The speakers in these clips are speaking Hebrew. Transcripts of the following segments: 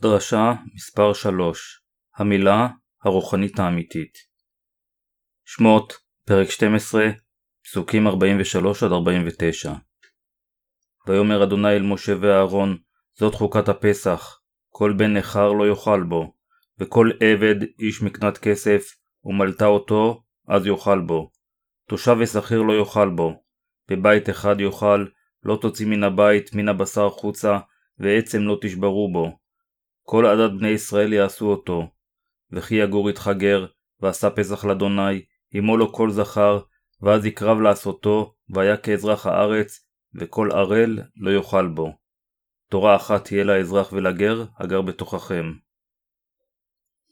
דרשה מספר 3 המילה הרוחנית האמיתית שמות, פרק 12, פסוקים 43-49 ויאמר אדוני אל משה ואהרון, זאת חוקת הפסח, כל בן נכר לא יאכל בו, וכל עבד איש מקנת כסף, ומלטה אותו, אז יאכל בו. תושב ושכיר לא יאכל בו, בבית אחד יאכל, לא תוציא מן הבית, מן הבשר חוצה, ועצם לא תשברו בו. כל עדת בני ישראל יעשו אותו. וכי יגור איתך גר, ועשה פסח לאדוני, עמו לו כל זכר, ואז יקרב לעשותו, והיה כאזרח הארץ, וכל ערל לא יאכל בו. תורה אחת תהיה לאזרח ולגר, הגר בתוככם.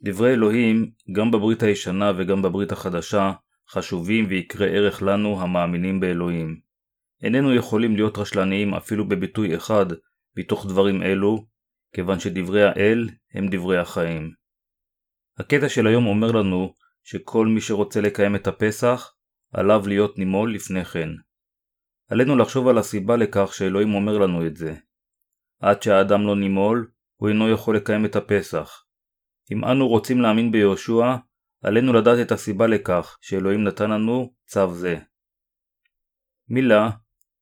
דברי אלוהים, גם בברית הישנה וגם בברית החדשה, חשובים ויקרי ערך לנו המאמינים באלוהים. איננו יכולים להיות רשלניים אפילו בביטוי אחד מתוך דברים אלו, כיוון שדברי האל הם דברי החיים. הקטע של היום אומר לנו שכל מי שרוצה לקיים את הפסח, עליו להיות נימול לפני כן. עלינו לחשוב על הסיבה לכך שאלוהים אומר לנו את זה. עד שהאדם לא נימול, הוא אינו יכול לקיים את הפסח. אם אנו רוצים להאמין ביהושע, עלינו לדעת את הסיבה לכך שאלוהים נתן לנו צו זה. מילה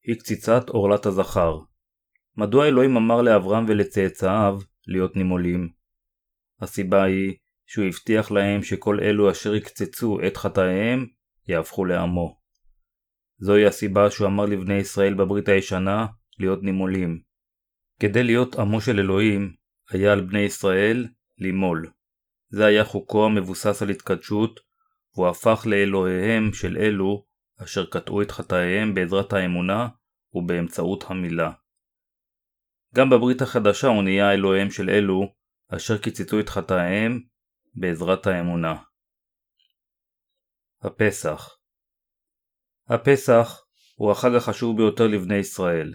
היא קציצת עורלת הזכר. מדוע אלוהים אמר לאברהם ולצאצאיו להיות נימולים? הסיבה היא שהוא הבטיח להם שכל אלו אשר יקצצו את חטאיהם יהפכו לעמו. זוהי הסיבה שהוא אמר לבני ישראל בברית הישנה להיות נימולים. כדי להיות עמו של אלוהים, היה על בני ישראל לימול. זה היה חוקו המבוסס על התקדשות, והוא הפך לאלוהיהם של אלו אשר קטעו את חטאיהם בעזרת האמונה ובאמצעות המילה. גם בברית החדשה הוא נהיה אלוהיהם של אלו אשר קיצצו את חטאיהם בעזרת האמונה. הפסח הפסח הוא החג החשוב ביותר לבני ישראל.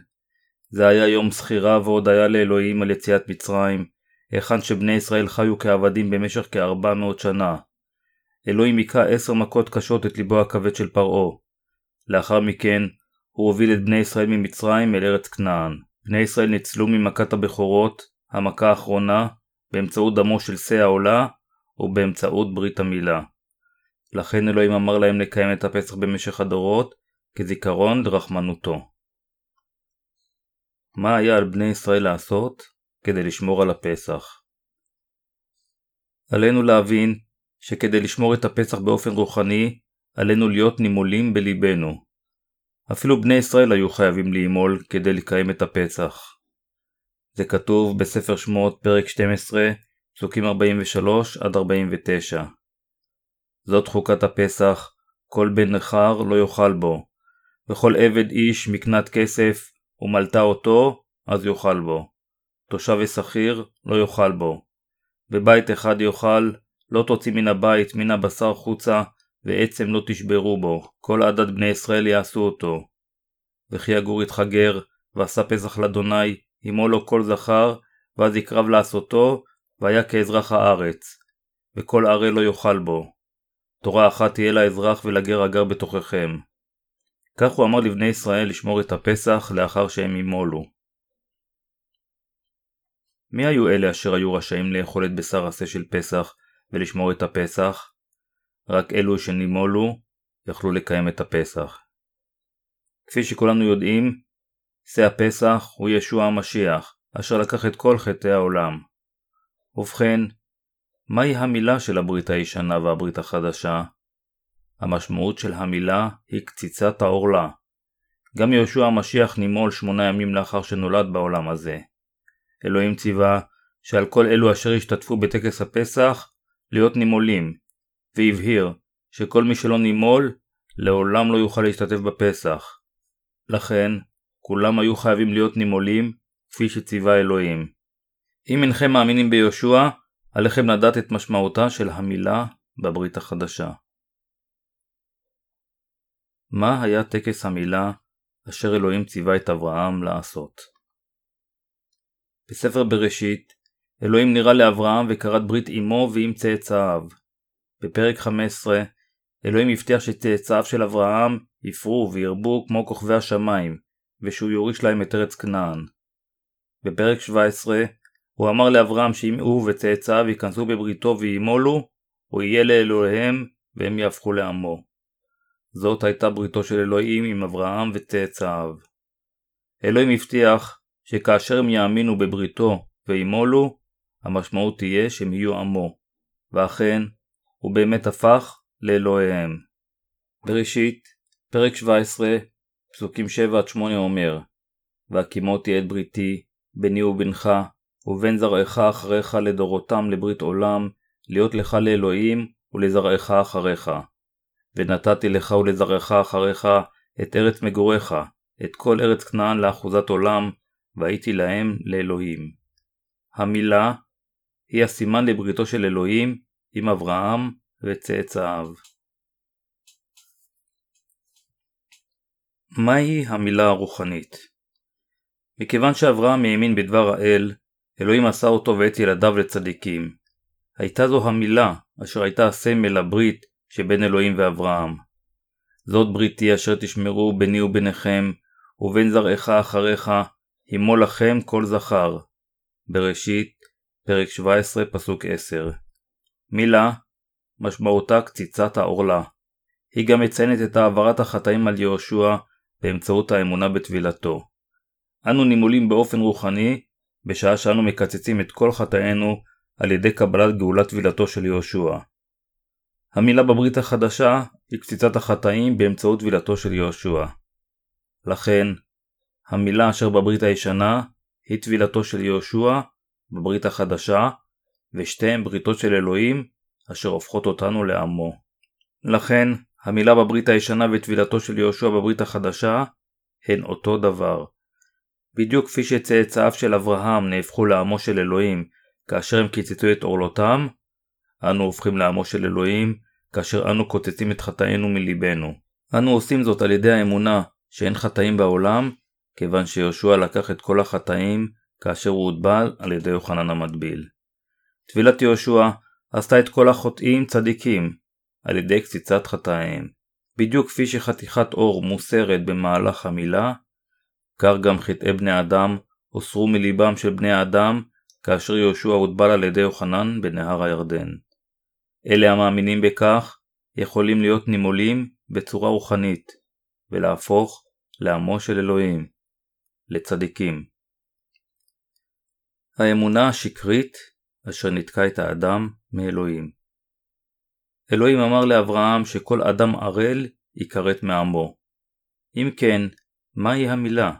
זה היה יום זכירה והודיה לאלוהים על יציאת מצרים, היכן שבני ישראל חיו כעבדים במשך כארבע מאות שנה. אלוהים היכה עשר מכות קשות את ליבו הכבד של פרעה. לאחר מכן, הוא הוביל את בני ישראל ממצרים אל ארץ כנען. בני ישראל ניצלו ממכת הבכורות, המכה האחרונה, באמצעות דמו של שא העולה, ובאמצעות ברית המילה. לכן אלוהים אמר להם לקיים את הפסח במשך הדורות, כזיכרון לרחמנותו. מה היה על בני ישראל לעשות כדי לשמור על הפסח? עלינו להבין שכדי לשמור את הפסח באופן רוחני, עלינו להיות נימולים בליבנו. אפילו בני ישראל היו חייבים לאמול כדי לקיים את הפסח. זה כתוב בספר שמות פרק 12, פסוקים 43 עד 49. זאת חוקת הפסח, כל בן נכר לא יאכל בו, וכל עבד איש מקנת כסף, ומלטה אותו, אז יאכל בו. תושב ושכיר לא יאכל בו. בבית אחד יאכל, לא תוציא מן הבית מן הבשר חוצה, ועצם לא תשברו בו, כל עדת בני ישראל יעשו אותו. וכי יגור איתך גר, ועשה פסח לאדוני, עמו לו כל זכר, ואז יקרב לעשותו, והיה כאזרח הארץ. וכל ערל לא יאכל בו. תורה אחת תהיה לאזרח ולגר הגר בתוככם. כך הוא אמר לבני ישראל לשמור את הפסח לאחר שהם ימולו. מי היו אלה אשר היו רשאים לאכול את בשר השה של פסח ולשמור את הפסח? רק אלו שנימולו יכלו לקיים את הפסח. כפי שכולנו יודעים, שא הפסח הוא ישוע המשיח, אשר לקח את כל חטאי העולם. ובכן, מהי המילה של הברית הישנה והברית החדשה? המשמעות של המילה היא קציצת העורלה. גם יהושע המשיח נימול שמונה ימים לאחר שנולד בעולם הזה. אלוהים ציווה שעל כל אלו אשר השתתפו בטקס הפסח להיות נימולים, והבהיר שכל מי שלא נימול לעולם לא יוכל להשתתף בפסח. לכן, כולם היו חייבים להיות נימולים, כפי שציווה אלוהים. אם אינכם מאמינים ביהושע, עליכם לדעת את משמעותה של המילה בברית החדשה. מה היה טקס המילה אשר אלוהים ציווה את אברהם לעשות? בספר בראשית, אלוהים נראה לאברהם וכרת ברית עמו ועם צאצאיו. בפרק 15, אלוהים הבטיח שצאצאיו של אברהם יפרו וירבו כמו כוכבי השמיים, ושהוא יוריש להם את ארץ כנען. בפרק 17, הוא אמר לאברהם שאם הוא וצאצאיו ייכנסו בבריתו וימולו, הוא יהיה לאלוהיהם והם יהפכו לעמו. זאת הייתה בריתו של אלוהים עם אברהם וצאצאיו. אלוהים הבטיח שכאשר הם יאמינו בבריתו וימולו, המשמעות תהיה שהם יהיו עמו, ואכן, הוא באמת הפך לאלוהיהם. בראשית, פרק 17, פסוקים 7-8 אומר והקימותי את בריתי, ביני ובינך, ובין זרעך אחריך לדורותם לברית עולם, להיות לך לאלוהים ולזרעך אחריך. ונתתי לך ולזרעך אחריך את ארץ מגוריך, את כל ארץ כנען לאחוזת עולם, והייתי להם לאלוהים. המילה היא הסימן לבריתו של אלוהים עם אברהם וצאצאיו. מהי המילה הרוחנית? מכיוון שאברהם האמין בדבר האל, אלוהים עשה אותו ואת ילדיו לצדיקים. הייתה זו המילה אשר הייתה הסמל לברית שבין אלוהים ואברהם. זאת בריתי אשר תשמרו ביני וביניכם, ובין זרעך אחריך, הימו לכם כל זכר. בראשית, פרק 17, פסוק 10. מילה, משמעותה קציצת העורלה. היא גם מציינת את העברת החטאים על יהושע באמצעות האמונה בטבילתו. אנו נימולים באופן רוחני, בשעה שאנו מקצצים את כל חטאינו על ידי קבלת גאולת טבילתו של יהושע. המילה בברית החדשה היא קציצת החטאים באמצעות טבילתו של יהושע. לכן, המילה אשר בברית הישנה היא טבילתו של יהושע בברית החדשה, ושתיהן בריתות של אלוהים אשר הופכות אותנו לעמו. לכן, המילה בברית הישנה וטבילתו של יהושע בברית החדשה הן אותו דבר. בדיוק כפי שצאצאיו של אברהם נהפכו לעמו של אלוהים כאשר הם קיצצו את עורלותם, אנו הופכים לעמו של אלוהים כאשר אנו קוצצים את חטאינו מליבנו. אנו עושים זאת על ידי האמונה שאין חטאים בעולם, כיוון שיהושע לקח את כל החטאים כאשר הוא הוטבל על ידי יוחנן המטביל. טבילת יהושע עשתה את כל החוטאים צדיקים, על ידי קציצת חטאיהם. בדיוק כפי שחתיכת אור מוסרת במהלך המילה, כך גם חטאי בני אדם הוסרו מליבם של בני האדם כאשר יהושע הוטבל על ידי יוחנן בנהר הירדן. אלה המאמינים בכך יכולים להיות נימולים בצורה רוחנית, ולהפוך לעמו של אלוהים, לצדיקים. האמונה השקרית אשר ניתקה את האדם מאלוהים. אלוהים אמר לאברהם שכל אדם ערל יכרת מעמו. אם כן, מהי המילה?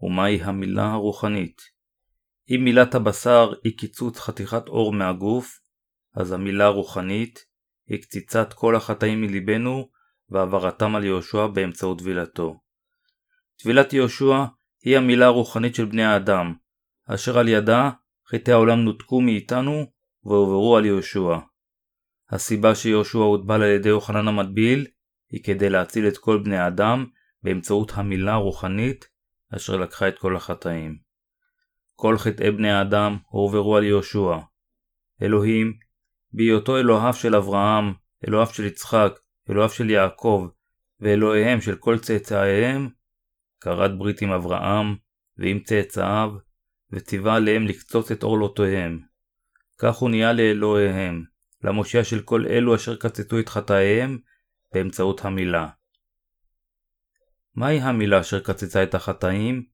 ומהי המילה הרוחנית? אם מילת הבשר היא קיצוץ חתיכת אור מהגוף, אז המילה הרוחנית היא קציצת כל החטאים מליבנו והעברתם על יהושע באמצעות טבילתו. טבילת יהושע היא המילה הרוחנית של בני האדם, אשר על ידה חטאי העולם נותקו מאיתנו והועברו על יהושע. הסיבה שיהושע הוטבל על ידי יוחנן המטביל היא כדי להציל את כל בני האדם באמצעות המילה הרוחנית אשר לקחה את כל החטאים. כל חטאי בני האדם הועברו על יהושע. אלוהים, בהיותו אלוהיו של אברהם, אלוהיו של יצחק, אלוהיו של יעקב, ואלוהיהם של כל צאצאיהם, כרת ברית עם אברהם ועם צאצאיו, וציווה עליהם לקצוץ את עורלותיהם. כך הוא נהיה לאלוהיהם, למושיע של כל אלו אשר קצצו את חטאיהם, באמצעות המילה. מהי המילה אשר קצצה את החטאים?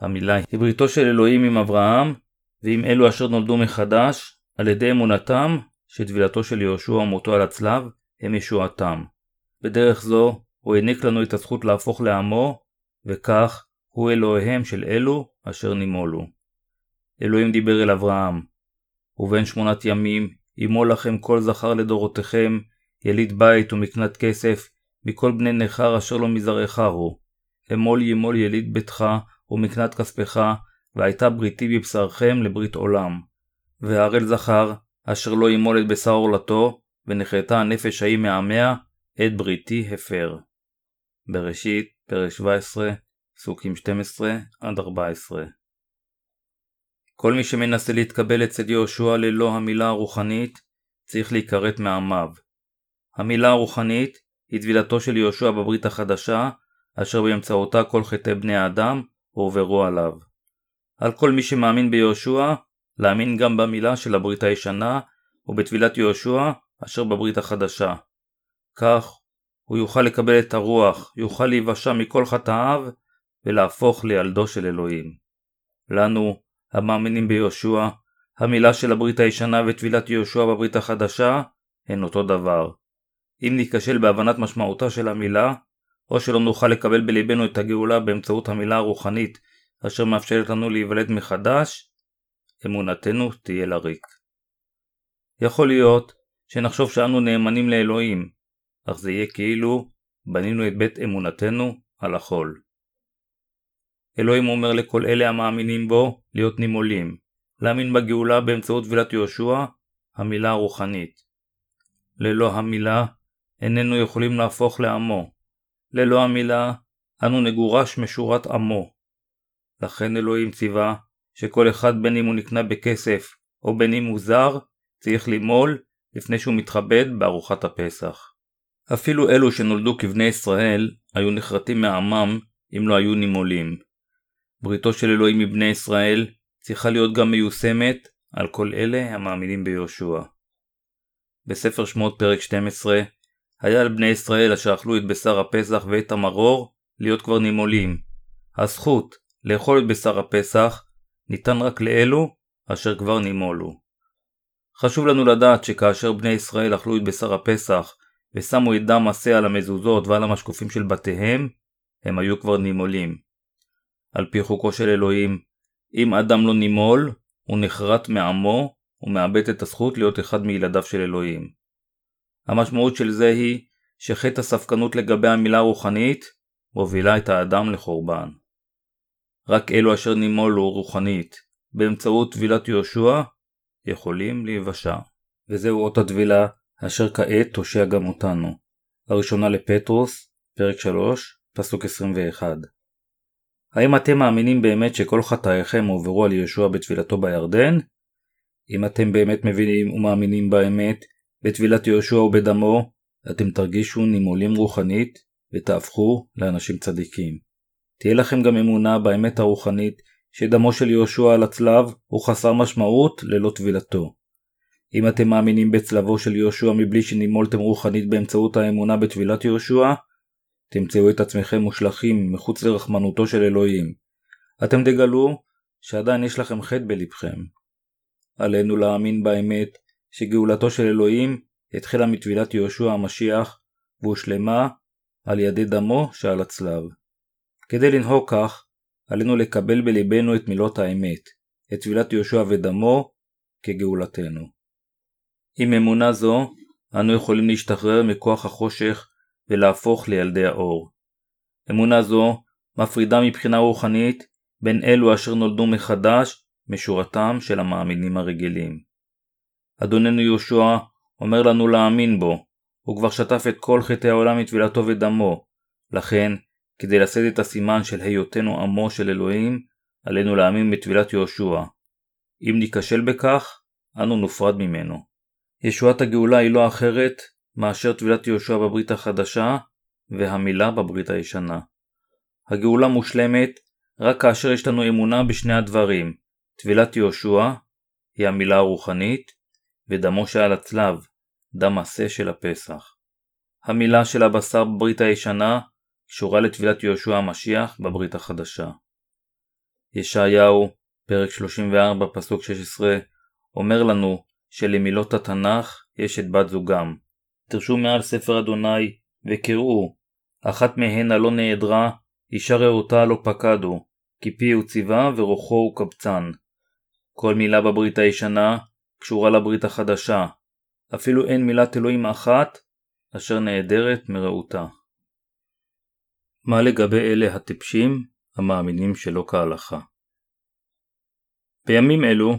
המילה היא בריתו של אלוהים עם אברהם, ועם אלו אשר נולדו מחדש, על ידי אמונתם שטבילתו של יהושע ומותו על הצלב הם ישועתם. בדרך זו הוא העניק לנו את הזכות להפוך לעמו, וכך הוא אלוהיהם של אלו אשר נימולו. אלוהים דיבר אל אברהם, ובין שמונת ימים ימו לכם כל זכר לדורותיכם, יליד בית ומקנת כסף, מכל בני נכר אשר לא מזרעך הוא. אמול ימול יליד ביתך ומקנת כספך, והייתה בריתי בבשרכם לברית עולם. והרל זכר, אשר לא ימול את בשר עורלתו, ונחרתה הנפש ההיא מעמיה, את בריתי הפר. בראשית, פרק 17, פסוקים 12-14 כל מי שמנסה להתקבל אצל יהושע ללא המילה הרוחנית, צריך להיכרת מעמיו. המילה הרוחנית היא טבילתו של יהושע בברית החדשה, אשר באמצעותה כל חטאי בני האדם הועברו עליו. על כל מי שמאמין ביהושע, להאמין גם במילה של הברית הישנה ובטבילת יהושע אשר בברית החדשה. כך הוא יוכל לקבל את הרוח, יוכל להיוושע מכל חטאיו ולהפוך לילדו של אלוהים. לנו, המאמינים ביהושע, המילה של הברית הישנה וטבילת יהושע בברית החדשה הן אותו דבר. אם ניכשל בהבנת משמעותה של המילה, או שלא נוכל לקבל בליבנו את הגאולה באמצעות המילה הרוחנית אשר מאפשרת לנו להיוולד מחדש, אמונתנו תהיה לריק. יכול להיות שנחשוב שאנו נאמנים לאלוהים, אך זה יהיה כאילו בנינו את בית אמונתנו על החול. אלוהים אומר לכל אלה המאמינים בו להיות נימולים, להאמין בגאולה באמצעות טבילת יהושע, המילה הרוחנית. ללא המילה איננו יכולים להפוך לעמו. ללא המילה אנו נגורש משורת עמו. לכן אלוהים ציווה שכל אחד בין אם הוא נקנה בכסף או בין אם הוא זר, צריך למול לפני שהוא מתכבד בארוחת הפסח. אפילו אלו שנולדו כבני ישראל היו נחרטים מעמם אם לא היו נימולים. בריתו של אלוהים מבני ישראל צריכה להיות גם מיושמת על כל אלה המאמינים ביהושע. בספר שמות פרק 12 היה על בני ישראל אשר אכלו את בשר הפסח ואת המרור להיות כבר נימולים. הזכות לאכול את בשר הפסח ניתן רק לאלו אשר כבר נימולו. חשוב לנו לדעת שכאשר בני ישראל אכלו את בשר הפסח ושמו את דם עשה על המזוזות ועל המשקופים של בתיהם, הם היו כבר נימולים. על פי חוקו של אלוהים, אם אדם לא נימול, הוא נחרט מעמו ומאבד את הזכות להיות אחד מילדיו של אלוהים. המשמעות של זה היא שחטא הספקנות לגבי המילה הרוחנית מובילה את האדם לחורבן. רק אלו אשר נימולו רוחנית באמצעות טבילת יהושע יכולים להיוושע. וזהו אות הטבילה אשר כעת תושיע גם אותנו. הראשונה לפטרוס, פרק 3, פסוק 21. האם אתם מאמינים באמת שכל חטאיכם הועברו על יהושע בטבילתו בירדן? אם אתם באמת מבינים ומאמינים באמת בטבילת יהושע ובדמו, אתם תרגישו נימולים רוחנית ותהפכו לאנשים צדיקים. תהיה לכם גם אמונה באמת הרוחנית שדמו של יהושע על הצלב הוא חסר משמעות ללא טבילתו. אם אתם מאמינים בצלבו של יהושע מבלי שנימולתם רוחנית באמצעות האמונה בטבילת יהושע, תמצאו את עצמכם מושלכים מחוץ לרחמנותו של אלוהים. אתם תגלו שעדיין יש לכם חטא בלבכם. עלינו להאמין באמת שגאולתו של אלוהים התחילה מטבילת יהושע המשיח והושלמה על ידי דמו שעל הצלב. כדי לנהוג כך, עלינו לקבל בלבנו את מילות האמת, את טבילת יהושע ודמו, כגאולתנו. עם אמונה זו, אנו יכולים להשתחרר מכוח החושך ולהפוך לילדי האור. אמונה זו מפרידה מבחינה רוחנית בין אלו אשר נולדו מחדש משורתם של המאמינים הרגילים. אדוננו יהושע אומר לנו להאמין בו, הוא כבר שטף את כל חטאי העולם מטבילתו ודמו, לכן, כדי לשאת את הסימן של היותנו עמו של אלוהים, עלינו להאמין בטבילת יהושע. אם ניכשל בכך, אנו נופרד ממנו. ישועת הגאולה היא לא אחרת מאשר טבילת יהושע בברית החדשה והמילה בברית הישנה. הגאולה מושלמת רק כאשר יש לנו אמונה בשני הדברים, טבילת יהושע היא המילה הרוחנית, ודמו שעל הצלב, דם עשה של הפסח. המילה של הבשר בברית הישנה קשורה לטבילת יהושע המשיח בברית החדשה. ישעיהו, פרק 34, פסוק 16, אומר לנו שלמילות התנ"ך יש את בת זוגם. תרשו מעל ספר אדוני וקראו, אחת מהן הלא נעדרה, אישה רעותה לא פקדו, כי פי הוא ציווה ורוחו הוא קבצן. כל מילה בברית הישנה קשורה לברית החדשה, אפילו אין מילת אלוהים אחת אשר נעדרת מרעותה. מה לגבי אלה הטיפשים המאמינים שלא כהלכה? בימים אלו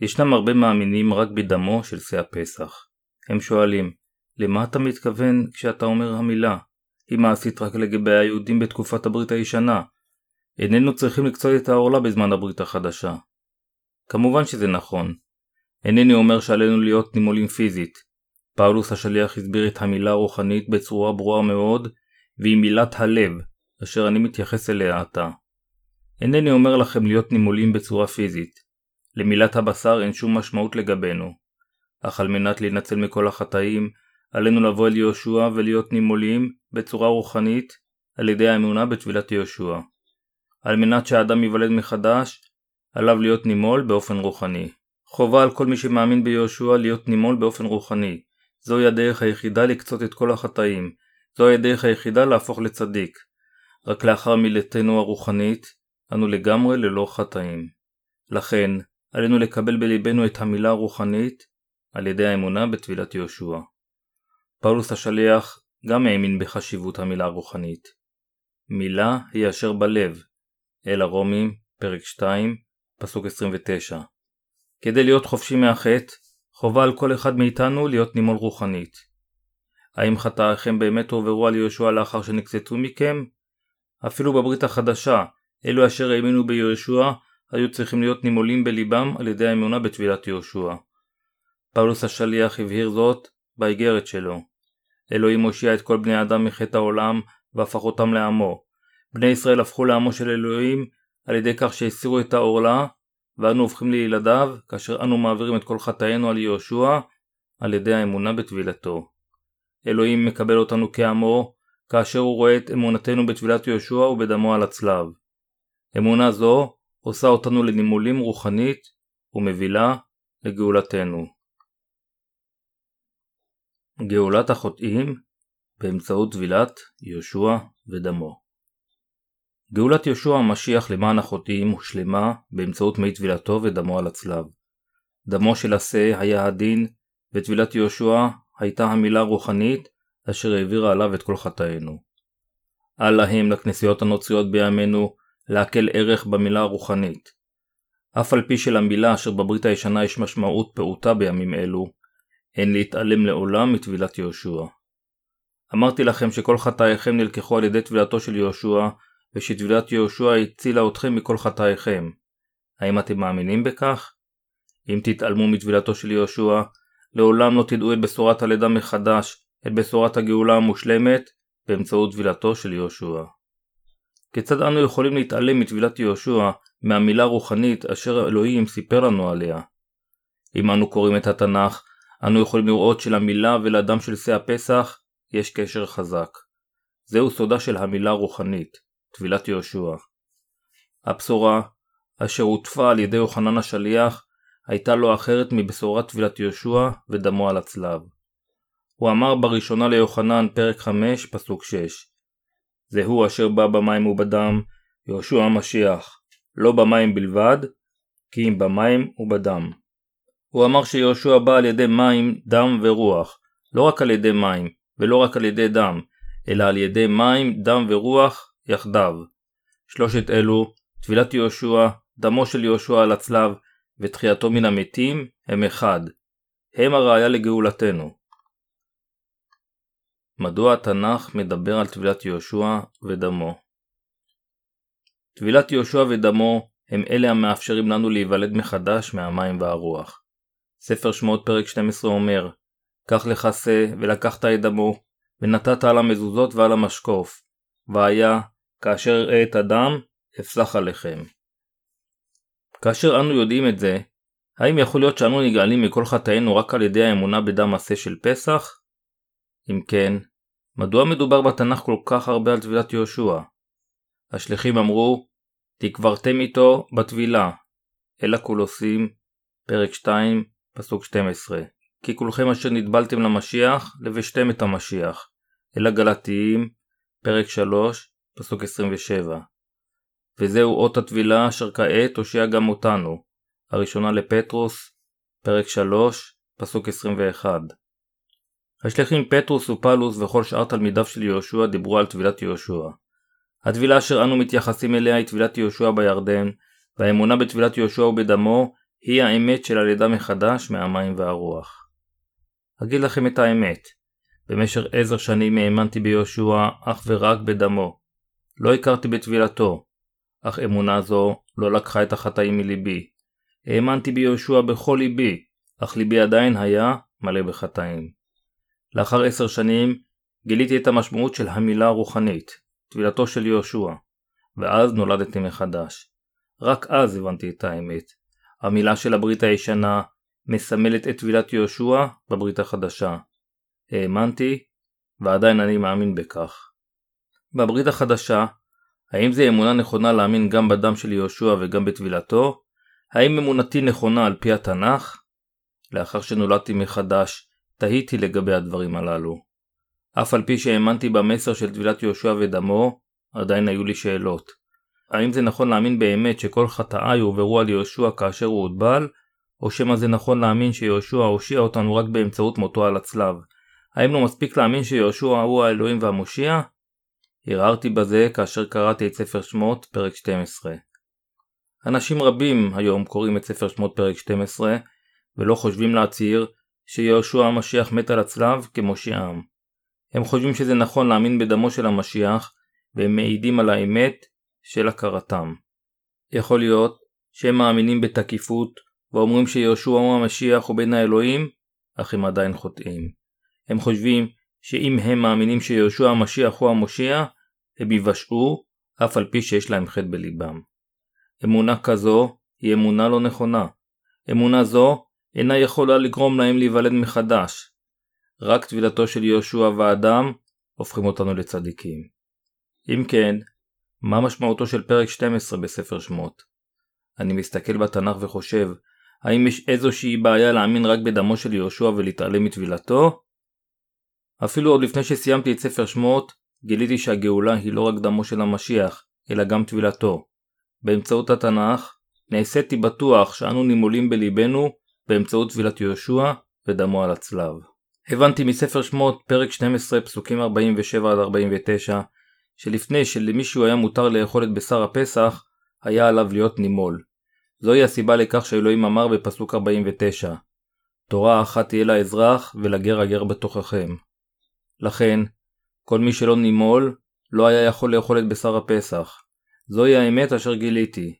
ישנם הרבה מאמינים רק בדמו של שא הפסח. הם שואלים, למה אתה מתכוון כשאתה אומר המילה? היא מעשית רק לגבי היהודים בתקופת הברית הישנה. איננו צריכים לקצות את העורלה בזמן הברית החדשה. כמובן שזה נכון. אינני אומר שעלינו להיות נימולים פיזית. פאולוס השליח הסביר את המילה הרוחנית בצורה ברורה מאוד, והיא מילת הלב, אשר אני מתייחס אליה עתה. אינני אומר לכם להיות נימולים בצורה פיזית. למילת הבשר אין שום משמעות לגבינו. אך על מנת להינצל מכל החטאים, עלינו לבוא אל יהושע ולהיות נימולים בצורה רוחנית על ידי האמונה בתפילת יהושע. על מנת שהאדם ייוולד מחדש, עליו להיות נימול באופן רוחני. חובה על כל מי שמאמין ביהושע להיות נימול באופן רוחני. זוהי הדרך היחידה לקצות את כל החטאים. זוהי הדרך היחידה להפוך לצדיק. רק לאחר מילתנו הרוחנית, אנו לגמרי ללא חטאים. לכן, עלינו לקבל בליבנו את המילה הרוחנית על ידי האמונה בטבילת יהושע. פאולוס השליח גם האמין בחשיבות המילה הרוחנית. מילה היא אשר בלב, אל הרומים, פרק 2, פסוק 29. כדי להיות חופשי מהחטא, חובה על כל אחד מאיתנו להיות נימול רוחנית. האם חטאיכם באמת הועברו על יהושע לאחר שנקצצו מכם? אפילו בברית החדשה, אלו אשר האמינו ביהושע היו צריכים להיות נימולים בליבם על ידי האמונה בטבילת יהושע. פאולוס השליח הבהיר זאת באיגרת שלו. אלוהים הושיע את כל בני האדם מחטא העולם והפך אותם לעמו. בני ישראל הפכו לעמו של אלוהים על ידי כך שהסירו את העורלה ואנו הופכים לילדיו כאשר אנו מעבירים את כל חטאינו על יהושע על ידי האמונה בטבילתו. אלוהים מקבל אותנו כעמו כאשר הוא רואה את אמונתנו בטבילת יהושע ובדמו על הצלב. אמונה זו עושה אותנו לנימולים רוחנית ומבילה לגאולתנו. גאולת החוטאים באמצעות טבילת יהושע ודמו גאולת יהושע המשיח למען החוטאים הושלמה באמצעות מי טבילתו ודמו על הצלב. דמו של השה היה הדין, וטבילת יהושע הייתה המילה הרוחנית אשר העבירה עליו את כל חטאינו. אל להם לכנסיות הנוצריות בימינו להקל ערך במילה הרוחנית. אף על פי שלמילה אשר בברית הישנה יש משמעות פעוטה בימים אלו, אין להתעלם לעולם מטבילת יהושע. אמרתי לכם שכל חטאיכם נלקחו על ידי טבילתו של יהושע, ושטבילת יהושע הצילה אתכם מכל חטאיכם. האם אתם מאמינים בכך? אם תתעלמו מטבילתו של יהושע, לעולם לא תדעו את בשורת הלידה מחדש, את בשורת הגאולה המושלמת, באמצעות טבילתו של יהושע. כיצד אנו יכולים להתעלם מטבילת יהושע מהמילה רוחנית אשר אלוהים סיפר לנו עליה? אם אנו קוראים את התנ"ך, אנו יכולים לראות שלמילה ולדם של שא הפסח יש קשר חזק. זהו סודה של המילה הרוחנית, טבילת יהושע. הבשורה, אשר הוטפה על ידי יוחנן השליח, הייתה לא אחרת מבשורת טבילת יהושע ודמו על הצלב. הוא אמר בראשונה ליוחנן פרק 5 פסוק 6 זהו אשר בא במים ובדם, יהושע המשיח, לא במים בלבד, כי אם במים ובדם. הוא אמר שיהושע בא על ידי מים, דם ורוח, לא רק על ידי מים, ולא רק על ידי דם, אלא על ידי מים, דם ורוח יחדיו. שלושת אלו, טבילת יהושע, דמו של יהושע על הצלב, ותחייתו מן המתים, הם אחד. הם הראיה לגאולתנו. מדוע התנ"ך מדבר על טבילת יהושע ודמו? טבילת יהושע ודמו הם אלה המאפשרים לנו להיוולד מחדש מהמים והרוח. ספר שמות פרק 12 אומר קח לך שא ולקחת את דמו ונתת על המזוזות ועל המשקוף והיה כאשר אראה את הדם אפסח עליכם. כאשר אנו יודעים את זה, האם יכול להיות שאנו נגאלים מכל חטאינו רק על ידי האמונה בדם עשה של פסח? אם כן, מדוע מדובר בתנ"ך כל כך הרבה על טבילת יהושע? השליחים אמרו, תקברתם איתו בטבילה, אל הקולוסים, פרק 2, פסוק 12. כי כולכם אשר נטבלתם למשיח, לבשתם את המשיח. אל הגלתיים, פרק 3, פסוק 27. וזהו אות הטבילה אשר כעת הושיע גם אותנו. הראשונה לפטרוס, פרק 3, פסוק 21. השליחים פטרוס ופלוס וכל שאר תלמידיו של יהושע דיברו על טבילת יהושע. הטבילה אשר אנו מתייחסים אליה היא טבילת יהושע בירדן, והאמונה בטבילת יהושע ובדמו היא האמת של הלידה מחדש מהמים והרוח. אגיד לכם את האמת, במשך עשר שנים האמנתי ביהושע אך ורק בדמו. לא הכרתי בטבילתו, אך אמונה זו לא לקחה את החטאים מליבי. האמנתי ביהושע בכל ליבי, אך ליבי עדיין היה מלא בחטאים. לאחר עשר שנים גיליתי את המשמעות של המילה הרוחנית, טבילתו של יהושע, ואז נולדתי מחדש. רק אז הבנתי את האמת. המילה של הברית הישנה מסמלת את טבילת יהושע בברית החדשה. האמנתי, ועדיין אני מאמין בכך. בברית החדשה, האם זה אמונה נכונה להאמין גם בדם של יהושע וגם בטבילתו? האם אמונתי נכונה על פי התנ"ך? לאחר שנולדתי מחדש, תהיתי לגבי הדברים הללו. אף על פי שהאמנתי במסר של טבילת יהושע ודמו, עדיין היו לי שאלות. האם זה נכון להאמין באמת שכל חטאיי הועברו על יהושע כאשר הוא הוטבל, או שמא זה נכון להאמין שיהושע הושיע אותנו רק באמצעות מותו על הצלב? האם לא מספיק להאמין שיהושע הוא האלוהים והמושיע? הרהרתי בזה כאשר קראתי את ספר שמות פרק 12. אנשים רבים היום קוראים את ספר שמות פרק 12 ולא חושבים להצהיר שיהושע המשיח מת על הצלב כמושיעם. הם חושבים שזה נכון להאמין בדמו של המשיח והם מעידים על האמת של הכרתם. יכול להיות שהם מאמינים בתקיפות ואומרים שיהושע הוא המשיח ובין האלוהים, אך הם עדיין חוטאים. הם חושבים שאם הם מאמינים שיהושע המשיח הוא המושיע, הם יבשעו אף על פי שיש להם חטא בליבם. אמונה כזו היא אמונה לא נכונה. אמונה זו אינה יכולה לגרום להם להיוולד מחדש. רק טבילתו של יהושע והאדם הופכים אותנו לצדיקים. אם כן, מה משמעותו של פרק 12 בספר שמות? אני מסתכל בתנ"ך וחושב, האם יש איזושהי בעיה להאמין רק בדמו של יהושע ולהתעלם מטבילתו? אפילו עוד לפני שסיימתי את ספר שמות, גיליתי שהגאולה היא לא רק דמו של המשיח, אלא גם טבילתו. באמצעות התנ"ך, נעשיתי בטוח שאנו נימולים בליבנו באמצעות טבילת יהושע ודמו על הצלב. הבנתי מספר שמות פרק 12 פסוקים 47-49 שלפני שלמישהו היה מותר לאכול את בשר הפסח, היה עליו להיות נימול. זוהי הסיבה לכך שאלוהים אמר בפסוק 49 תורה אחת תהיה לאזרח ולגר הגר בתוככם. לכן, כל מי שלא נימול, לא היה יכול לאכול את בשר הפסח. זוהי האמת אשר גיליתי.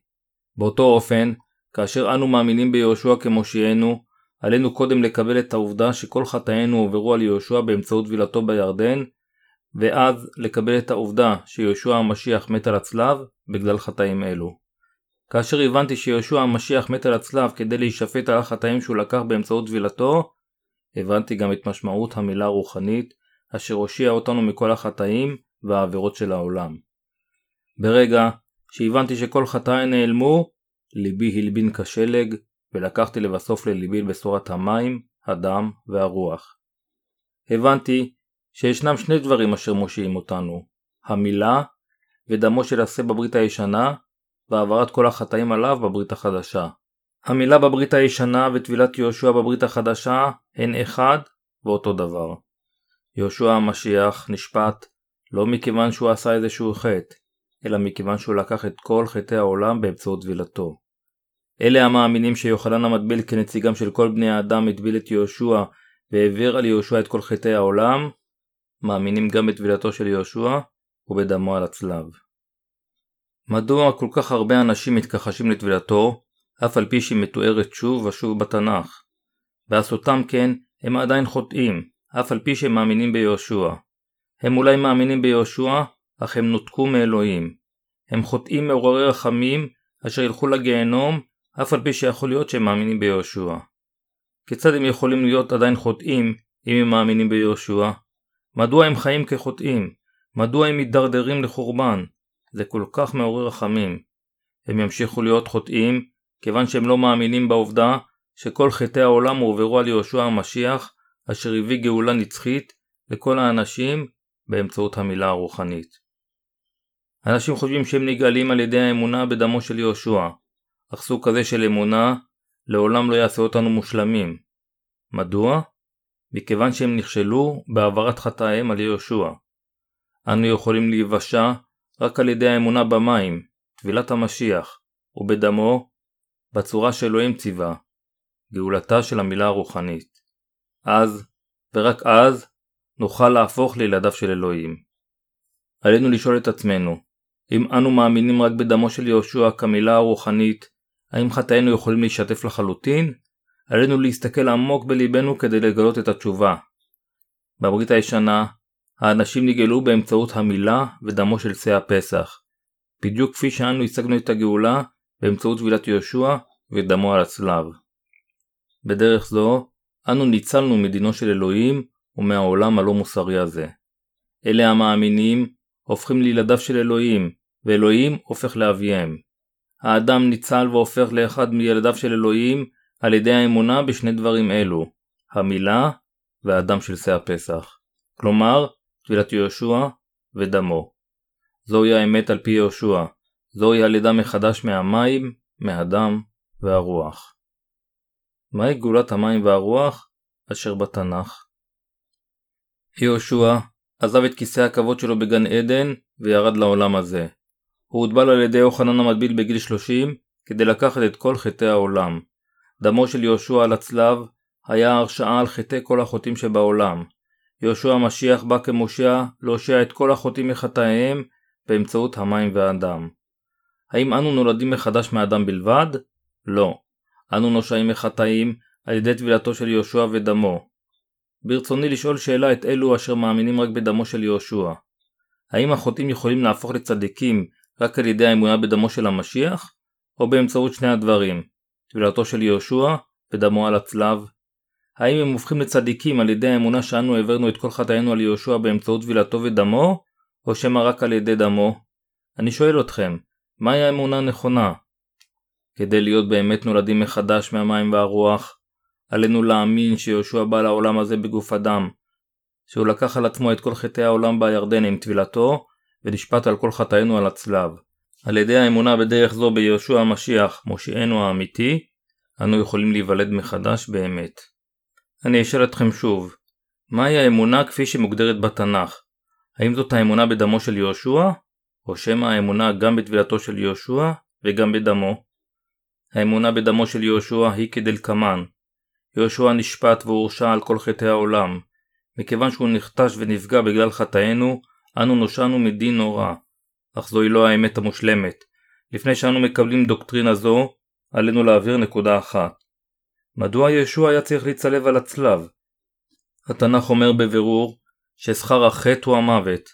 באותו אופן, כאשר אנו מאמינים ביהושע כמושיענו, עלינו קודם לקבל את העובדה שכל חטאינו הועברו על יהושע באמצעות טבילתו בירדן, ואז לקבל את העובדה שיהושע המשיח מת על הצלב בגלל חטאים אלו. כאשר הבנתי שיהושע המשיח מת על הצלב כדי להישפט על החטאים שהוא לקח באמצעות טבילתו, הבנתי גם את משמעות המילה הרוחנית אשר הושיע אותנו מכל החטאים והעבירות של העולם. ברגע שהבנתי שכל חטאי נעלמו, ליבי הלבין כשלג, ולקחתי לבסוף לליבי בשורת המים, הדם והרוח. הבנתי שישנם שני דברים אשר מושיעים אותנו, המילה ודמו של השה בברית הישנה, והעברת כל החטאים עליו בברית החדשה. המילה בברית הישנה וטבילת יהושע בברית החדשה הן אחד ואותו דבר. יהושע המשיח נשפט לא מכיוון שהוא עשה איזשהו חטא, אלא מכיוון שהוא לקח את כל חטאי העולם באמצעות טבילתו. אלה המאמינים שיוחנן המטביל כנציגם של כל בני האדם הטביל את יהושע והעביר על יהושע את כל חטאי העולם, מאמינים גם בטבילתו של יהושע ובדמו על הצלב. מדוע כל כך הרבה אנשים מתכחשים לטבילתו, אף על פי שהיא מתוארת שוב ושוב בתנ"ך? בעשותם כן, הם עדיין חוטאים, אף על פי שהם מאמינים ביהושע. הם אולי מאמינים ביהושע, אך הם נותקו מאלוהים. הם חוטאים מעוררי רחמים, אשר ילכו לגיהנום, אף על פי שיכול להיות שהם מאמינים ביהושע. כיצד הם יכולים להיות עדיין חוטאים, אם הם מאמינים ביהושע? מדוע הם חיים כחוטאים? מדוע הם מידרדרים לחורבן? זה כל כך מעורר רחמים. הם ימשיכו להיות חוטאים, כיוון שהם לא מאמינים בעובדה שכל חטאי העולם הועברו על יהושע המשיח, אשר הביא גאולה נצחית לכל האנשים באמצעות המילה הרוחנית. אנשים חושבים שהם נגאלים על ידי האמונה בדמו של יהושע, אך סוג כזה של אמונה לעולם לא יעשה אותנו מושלמים. מדוע? מכיוון שהם נכשלו בהעברת חטאיהם על יהושע. אנו יכולים להיוושע רק על ידי האמונה במים, טבילת המשיח, ובדמו, בצורה שאלוהים ציווה, גאולתה של המילה הרוחנית. אז, ורק אז, נוכל להפוך לילדיו של אלוהים. עלינו לשאול את עצמנו, אם אנו מאמינים רק בדמו של יהושע כמילה הרוחנית, האם חטאינו יכולים להישטף לחלוטין? עלינו להסתכל עמוק בליבנו כדי לגלות את התשובה. בברית הישנה, האנשים נגאלו באמצעות המילה ודמו של שא הפסח. בדיוק כפי שאנו השגנו את הגאולה באמצעות טבילת יהושע ודמו על הצלב. בדרך זו, אנו ניצלנו מדינו של אלוהים ומהעולם הלא מוסרי הזה. אלה המאמינים הופכים לילדיו של אלוהים, ואלוהים הופך לאביהם. האדם ניצל והופך לאחד מילדיו של אלוהים על ידי האמונה בשני דברים אלו, המילה והדם של שא הפסח. כלומר, טבילת יהושע ודמו. זוהי האמת על פי יהושע, זוהי הלידה מחדש מהמים, מהדם והרוח. מהי גאולת המים והרוח? אשר בתנ"ך. יהושע עזב את כיסא הכבוד שלו בגן עדן וירד לעולם הזה. הוא הוטבל על ידי יוחנן המטביל בגיל 30 כדי לקחת את כל חטאי העולם. דמו של יהושע על הצלב היה הרשעה על חטאי כל החוטאים שבעולם. יהושע המשיח בא כמושיע להושיע את כל החוטאים מחטאיהם באמצעות המים והדם. האם אנו נולדים מחדש מאדם בלבד? לא. אנו נושעים מחטאים על ידי טבילתו של יהושע ודמו. ברצוני לשאול שאלה את אלו אשר מאמינים רק בדמו של יהושע. האם החוטאים יכולים להפוך לצדיקים רק על ידי האמונה בדמו של המשיח, או באמצעות שני הדברים, טבילתו של יהושע ודמו על הצלב? האם הם הופכים לצדיקים על ידי האמונה שאנו העברנו את כל חטאינו על יהושע באמצעות טבילתו ודמו, או שמא רק על ידי דמו? אני שואל אתכם, מהי האמונה הנכונה? כדי להיות באמת נולדים מחדש מהמים והרוח, עלינו להאמין שיהושע בא לעולם הזה בגוף אדם, שהוא לקח על עצמו את כל חטאי העולם בירדן עם טבילתו, ונשפט על כל חטאינו על הצלב. על ידי האמונה בדרך זו ביהושע המשיח, מושיענו האמיתי, אנו יכולים להיוולד מחדש באמת. אני אשאל אתכם שוב, מהי האמונה כפי שמוגדרת בתנ"ך? האם זאת האמונה בדמו של יהושע? או שמא האמונה גם בטבילתו של יהושע וגם בדמו? האמונה בדמו של יהושע היא כדלקמן יהושע נשפט והורשע על כל חטאי העולם. מכיוון שהוא נחטש ונפגע בגלל חטאינו, אנו נושענו מדין נורא. אך זוהי לא האמת המושלמת. לפני שאנו מקבלים דוקטרינה זו, עלינו להעביר נקודה אחת. מדוע ישוע היה צריך להצלב על הצלב? התנ"ך אומר בבירור ששכר החטא הוא המוות.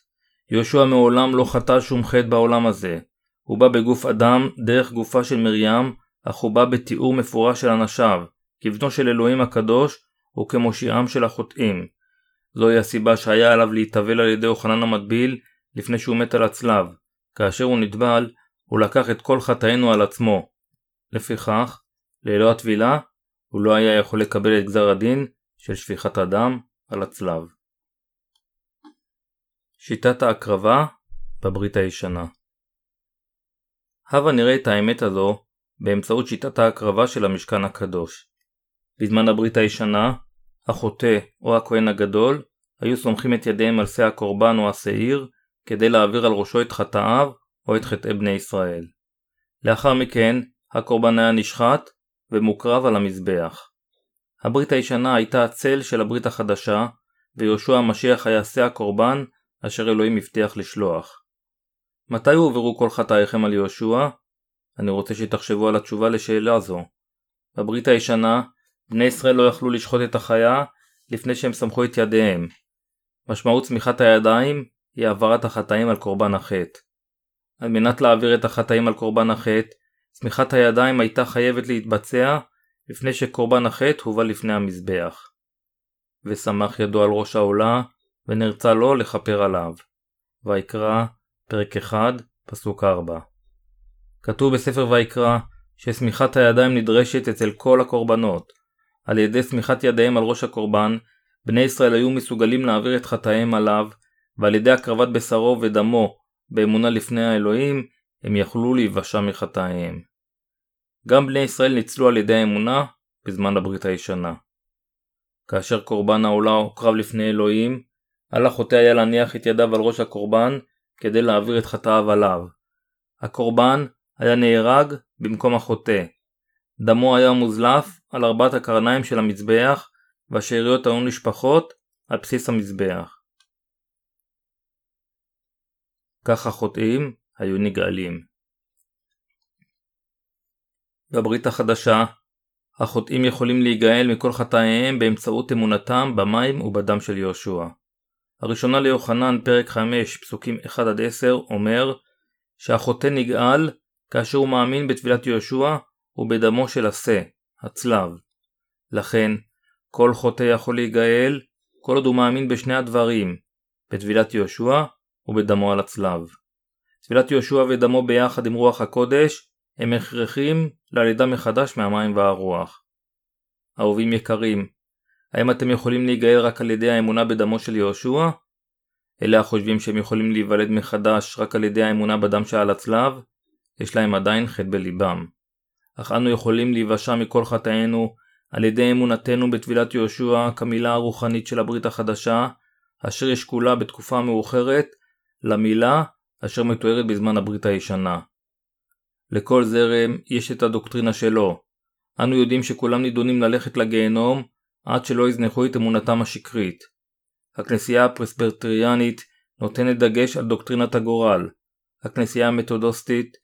יהושע מעולם לא חטא שום חטא בעולם הזה. הוא בא בגוף אדם דרך גופה של מרים, אך הוא בא בתיאור מפורש של אנשיו, כבנו של אלוהים הקדוש וכמושיעם של החוטאים. זוהי הסיבה שהיה עליו להתאבל על ידי יוחנן המטביל לפני שהוא מת על הצלב. כאשר הוא נטבל, הוא לקח את כל חטאינו על עצמו. לפיכך, ללא הטבילה, הוא לא היה יכול לקבל את גזר הדין של שפיכת הדם על הצלב. שיטת ההקרבה בברית הישנה הבה נראה את האמת הזו באמצעות שיטת ההקרבה של המשכן הקדוש. בזמן הברית הישנה, החוטא או הכהן הגדול היו סומכים את ידיהם על שא הקורבן או השעיר כדי להעביר על ראשו את חטאיו או את חטאי בני ישראל. לאחר מכן, הקורבן היה נשחט ומוקרב על המזבח. הברית הישנה הייתה הצל של הברית החדשה, ויהושע המשיח היה שא הקורבן אשר אלוהים הבטיח לשלוח. מתי הועברו כל חטאיכם על יהושע? אני רוצה שתחשבו על התשובה לשאלה זו. בברית הישנה, בני ישראל לא יכלו לשחוט את החיה לפני שהם סמכו את ידיהם. משמעות צמיחת הידיים היא העברת החטאים על קורבן החטא. על מנת להעביר את החטאים על קורבן החטא, צמיחת הידיים הייתה חייבת להתבצע לפני שקורבן החטא הובא לפני המזבח. ושמח ידו על ראש העולה, ונרצה לו לכפר עליו. ויקרא, פרק 1, פסוק 4. כתוב בספר ויקרא ששמיכת הידיים נדרשת אצל כל הקורבנות. על ידי שמיכת ידיהם על ראש הקורבן, בני ישראל היו מסוגלים להעביר את חטאיהם עליו, ועל ידי הקרבת בשרו ודמו באמונה לפני האלוהים, הם יכלו להיוושע מחטאיהם. גם בני ישראל ניצלו על ידי האמונה בזמן הברית הישנה. כאשר קורבן העולה הוקרב לפני אלוהים, על החוטא היה להניח את ידיו על ראש הקורבן כדי להעביר את חטאיו עליו. הקורבן היה נהרג במקום החוטא. דמו היה מוזלף על ארבעת הקרניים של המזבח, והשאריות היו נשפחות על בסיס המזבח. כך החוטאים היו נגאלים. בברית החדשה, החוטאים יכולים להיגאל מכל חטאיהם באמצעות אמונתם במים ובדם של יהושע. הראשונה ליוחנן פרק 5 פסוקים 1-10 אומר שהחוטא נגאל כאשר הוא מאמין בטבילת יהושע ובדמו של השה, הצלב. לכן, כל חוטא יכול להיגאל כל עוד הוא מאמין בשני הדברים, בטבילת יהושע ובדמו על הצלב. טבילת יהושע ודמו ביחד עם רוח הקודש הם הכרחים ללידה מחדש מהמים והרוח. אהובים יקרים, האם אתם יכולים להיגאל רק על ידי האמונה בדמו של יהושע? אלה החושבים שהם יכולים להיוולד מחדש רק על ידי האמונה בדם שעל הצלב, יש להם עדיין חטא בליבם. אך אנו יכולים להיוושע מכל חטאינו על ידי אמונתנו בטבילת יהושע כמילה הרוחנית של הברית החדשה, אשר יש כולה בתקופה מאוחרת, למילה אשר מתוארת בזמן הברית הישנה. לכל זרם יש את הדוקטרינה שלו. אנו יודעים שכולם נידונים ללכת לגיהנום עד שלא יזנחו את אמונתם השקרית. הכנסייה הפרספרטריאנית נותנת דגש על דוקטרינת הגורל. הכנסייה המתודוסטית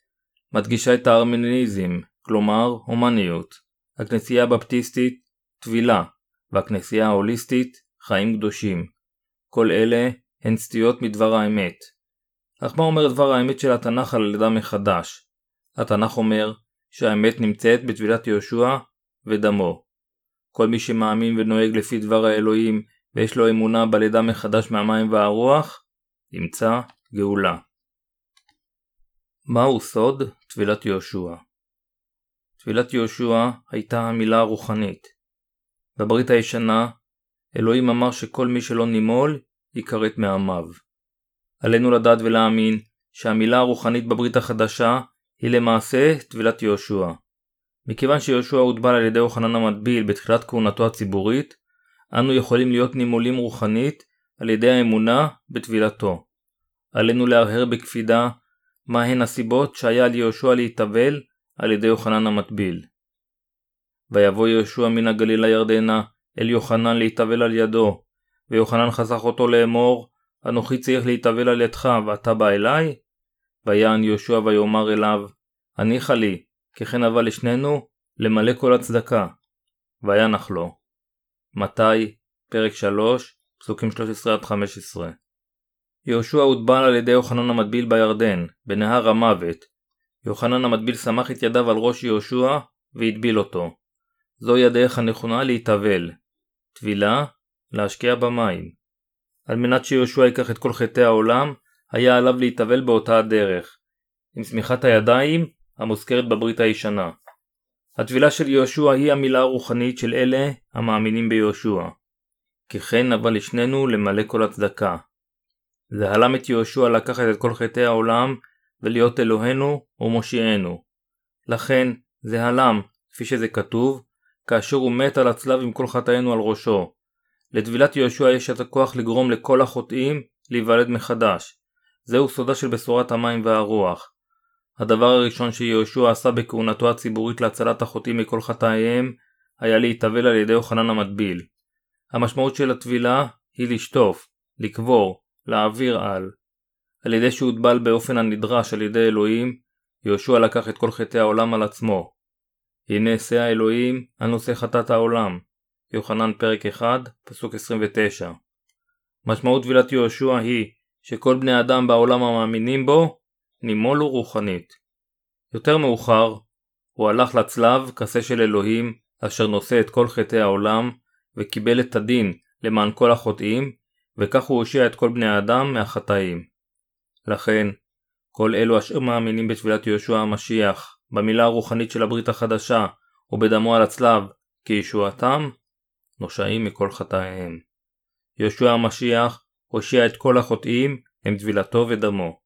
מדגישה את הארמניזם, כלומר הומניות. הכנסייה הבפטיסטית טבילה, והכנסייה ההוליסטית חיים קדושים. כל אלה הן סטיות מדבר האמת. אך מה אומר דבר האמת של התנ"ך על לידה מחדש? התנ"ך אומר שהאמת נמצאת בטבילת יהושע ודמו. כל מי שמאמין ונוהג לפי דבר האלוהים ויש לו אמונה בלידה מחדש מהמים והרוח, ימצא גאולה. מהו סוד טבילת יהושע? טבילת יהושע הייתה המילה הרוחנית. בברית הישנה, אלוהים אמר שכל מי שלא נימול, יכרת מעמיו. עלינו לדעת ולהאמין שהמילה הרוחנית בברית החדשה היא למעשה טבילת יהושע. מכיוון שיהושע הוטבל על ידי יוחנן המטביל בתחילת כהונתו הציבורית, אנו יכולים להיות נימולים רוחנית על ידי האמונה בטבילתו. עלינו להרהר בקפידה מהן הסיבות שהיה על יהושע להתאבל על ידי יוחנן המטביל. ויבוא יהושע מן הגליל לירדנה אל יוחנן להתאבל על ידו, ויוחנן חסך אותו לאמור, אנוכי צריך להתאבל על ידך, ואתה בא אליי? ויען יהושע ויאמר אליו, הניחה לי, כי כן אבל לשנינו, למלא כל הצדקה. וינח לו. מתי, פרק 3, פסוקים 13-15 יהושע הוטבל על ידי יוחנן המטביל בירדן, בנהר המוות, יוחנן המטביל סמך את ידיו על ראש יהושע והטביל אותו. זוהי הדרך הנכונה להתאבל. טבילה, להשקיע במים. על מנת שיהושע ייקח את כל חטאי העולם, היה עליו להתאבל באותה הדרך, עם שמיכת הידיים המוזכרת בברית הישנה. הטבילה של יהושע היא המילה הרוחנית של אלה המאמינים ביהושע. ככן אבל לשנינו למלא כל הצדקה. זה הלם את יהושע לקחת את כל חטאי העולם ולהיות אלוהינו ומושיענו. לכן זה הלם, כפי שזה כתוב, כאשר הוא מת על הצלב עם כל חטאינו על ראשו. לטבילת יהושע יש את הכוח לגרום לכל החוטאים להיוולד מחדש. זהו סודה של בשורת המים והרוח. הדבר הראשון שיהושע עשה בכהונתו הציבורית להצלת החוטאים מכל חטאיהם היה להתאבל על ידי יוחנן המטביל. המשמעות של הטבילה היא לשטוף, לקבור, להעביר על. על ידי שהוטבל באופן הנדרש על ידי אלוהים, יהושע לקח את כל חטאי העולם על עצמו. הנה שא האלוהים הנושא חטאת העולם. יוחנן פרק 1, פסוק 29. משמעות טבילת יהושע היא שכל בני אדם בעולם המאמינים בו נימולו רוחנית. יותר מאוחר, הוא הלך לצלב כסה של אלוהים אשר נושא את כל חטאי העולם וקיבל את הדין למען כל החוטאים וכך הוא הושיע את כל בני האדם מהחטאים. לכן, כל אלו אשר מאמינים בתפילת יהושע המשיח, במילה הרוחנית של הברית החדשה, ובדמו על הצלב, כישועתם, נושעים מכל חטאיהם. יהושע המשיח הושיע את כל החוטאים עם טבילתו ודמו.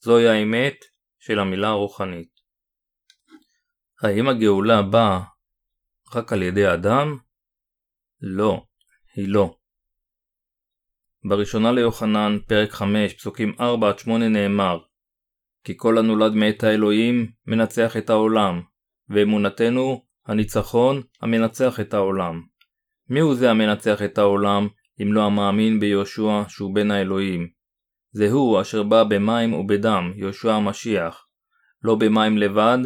זוהי האמת של המילה הרוחנית. האם הגאולה באה רק על ידי אדם? לא, היא לא. בראשונה ליוחנן, פרק 5, פסוקים 4-8 נאמר כי כל הנולד מאת האלוהים מנצח את העולם, ואמונתנו הניצחון המנצח את העולם. מיהו זה המנצח את העולם, אם לא המאמין ביהושע שהוא בן האלוהים? זה הוא אשר בא במים ובדם, יהושע המשיח. לא במים לבד,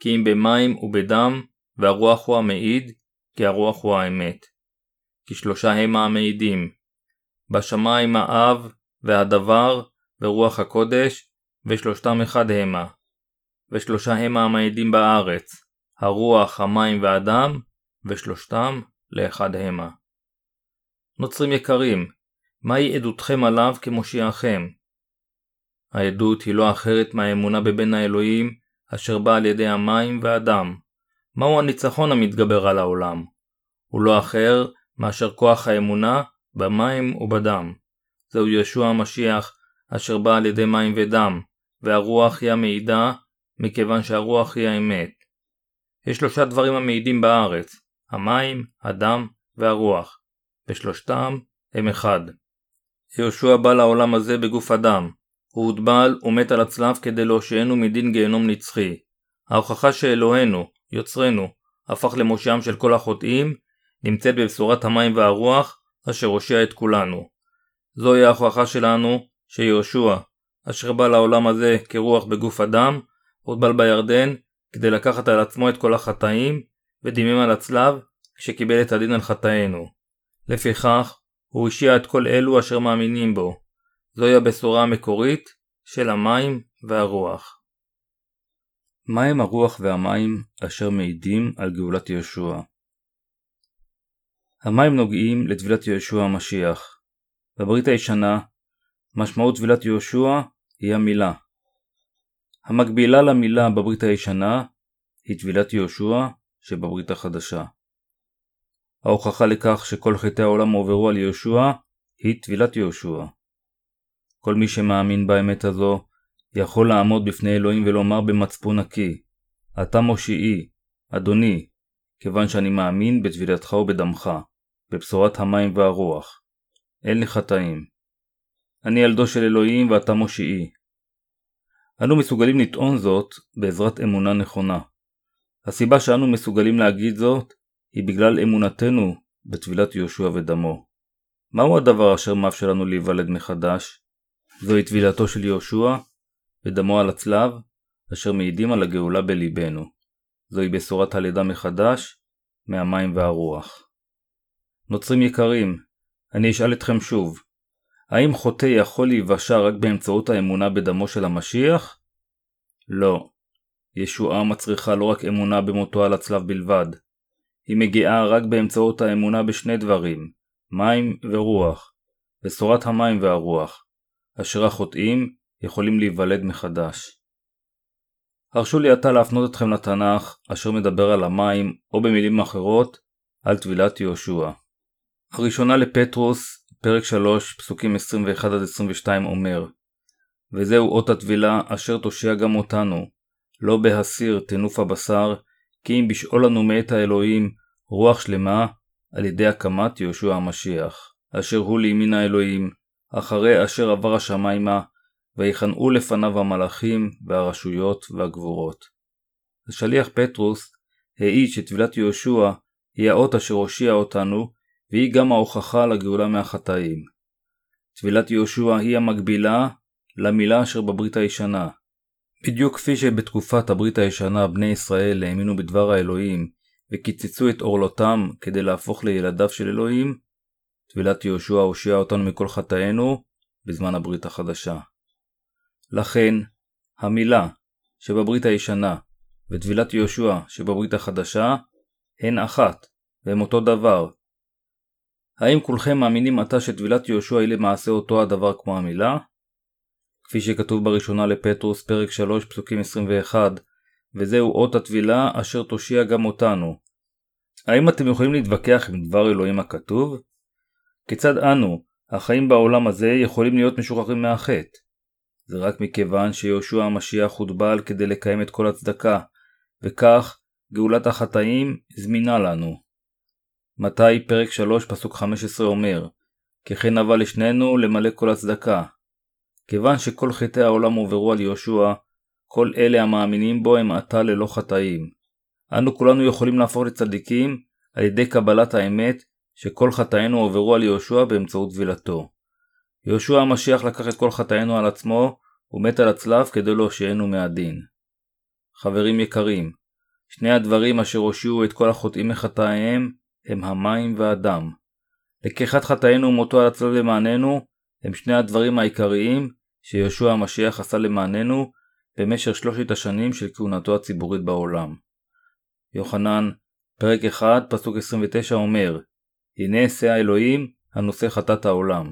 כי אם במים ובדם, והרוח הוא המעיד, כי הרוח הוא האמת. כי שלושה הם המעידים, בשמיים האב והדבר ורוח הקודש, ושלושתם אחד המה. ושלושה המה המעידים בארץ, הרוח, המים והדם, ושלושתם לאחד המה. נוצרים יקרים, מהי עדותכם עליו כמושיעכם? העדות היא לא אחרת מהאמונה בבן האלוהים, אשר בא על ידי המים והדם. מהו הניצחון המתגבר על העולם? הוא לא אחר מאשר כוח האמונה במים ובדם. זהו ישוע המשיח, אשר בא על ידי מים ודם, והרוח היא המעידה, מכיוון שהרוח היא האמת. יש שלושה דברים המעידים בארץ, המים, הדם והרוח, ושלושתם הם אחד. יהושע בא לעולם הזה בגוף אדם, הוא הוטבל ומת על הצלב כדי להושיענו מדין גיהנום נצחי. ההוכחה שאלוהינו, יוצרנו, הפך למושיעם של כל החוטאים, נמצאת בבשורת המים והרוח, אשר הושיע את כולנו. זוהי ההוכחה שלנו שיהושע, אשר בא לעולם הזה כרוח בגוף אדם, הוטבל בירדן כדי לקחת על עצמו את כל החטאים, ודימם על הצלב כשקיבל את הדין על חטאינו. לפיכך, הוא השיע את כל אלו אשר מאמינים בו. זוהי הבשורה המקורית של המים והרוח. מהם הרוח והמים אשר מעידים על גאולת יהושע? המים נוגעים לטבילת יהושע המשיח. בברית הישנה, משמעות טבילת יהושע היא המילה. המקבילה למילה בברית הישנה היא טבילת יהושע שבברית החדשה. ההוכחה לכך שכל חטאי העולם הועברו על יהושע היא טבילת יהושע. כל מי שמאמין באמת הזו יכול לעמוד בפני אלוהים ולומר במצפון נקי, אתה מושיעי, אדוני, כיוון שאני מאמין בטבילתך ובדמך, בבשורת המים והרוח. אין לי חטאים. אני ילדו של אלוהים ואתה מושיעי. אנו מסוגלים לטעון זאת בעזרת אמונה נכונה. הסיבה שאנו מסוגלים להגיד זאת היא בגלל אמונתנו בטבילת יהושע ודמו. מהו הדבר אשר מאפשר לנו להיוולד מחדש? זוהי טבילתו של יהושע ודמו על הצלב, אשר מעידים על הגאולה בליבנו. זוהי בשורת הלידה מחדש, מהמים והרוח. נוצרים יקרים, אני אשאל אתכם שוב, האם חוטא יכול להיוושע רק באמצעות האמונה בדמו של המשיח? לא. ישועה מצריכה לא רק אמונה במותו על הצלב בלבד, היא מגיעה רק באמצעות האמונה בשני דברים, מים ורוח, בשורת המים והרוח, אשר החוטאים יכולים להיוולד מחדש. הרשו לי עתה להפנות אתכם לתנ"ך, אשר מדבר על המים, או במילים אחרות, על טבילת יהושע. הראשונה לפטרוס, פרק 3, פסוקים 21-22 אומר וזהו אות הטבילה אשר תושיע גם אותנו, לא בהסיר תנוף הבשר, כי אם בשאול לנו מאת האלוהים רוח שלמה על ידי הקמת יהושע המשיח, אשר הוא לימין האלוהים, אחרי אשר עבר השמיימה, ויכנעו לפניו המלאכים והרשויות והגבורות. השליח פטרוס העיד שטבילת יהושע היא האות אשר הושיע אותנו, והיא גם ההוכחה לגאולה מהחטאים. טבילת יהושע היא המקבילה למילה אשר בברית הישנה. בדיוק כפי שבתקופת הברית הישנה בני ישראל האמינו בדבר האלוהים וקיצצו את עורלותם כדי להפוך לילדיו של אלוהים, טבילת יהושע הושיע אותנו מכל חטאינו בזמן הברית החדשה. לכן, המילה שבברית הישנה וטבילת יהושע שבברית החדשה הן אחת, והם אותו דבר. האם כולכם מאמינים עתה שטבילת יהושע היא למעשה אותו הדבר כמו המילה? כפי שכתוב בראשונה לפטרוס פרק 3 פסוקים 21 וזהו אות הטבילה אשר תושיע גם אותנו. האם אתם יכולים להתווכח עם דבר אלוהים הכתוב? כיצד אנו, החיים בעולם הזה, יכולים להיות משוחררים מהחטא? זה רק מכיוון שיהושע המשיח הוטבל כדי לקיים את כל הצדקה, וכך גאולת החטאים זמינה לנו. מתי פרק 3 פסוק 15 אומר ככן אבל לשנינו למלא כל הצדקה. כיוון שכל חטאי העולם עוברו על יהושע, כל אלה המאמינים בו הם עתה ללא חטאים. אנו כולנו יכולים להפוך לצדיקים על ידי קבלת האמת שכל חטאינו עוברו על יהושע באמצעות טבילתו. יהושע המשיח לקח את כל חטאינו על עצמו ומת על הצלב כדי להושיענו מהדין. חברים יקרים, שני הדברים אשר הושיעו את כל החוטאים מחטאיהם הם המים והדם. לקיחת חטאינו ומותו על הצלב למעננו הם שני הדברים העיקריים שיהושע המשיח עשה למעננו במשך שלושת השנים של כהונתו הציבורית בעולם. יוחנן, פרק 1, פסוק 29 אומר הנה שא האלוהים הנושא חטאת העולם.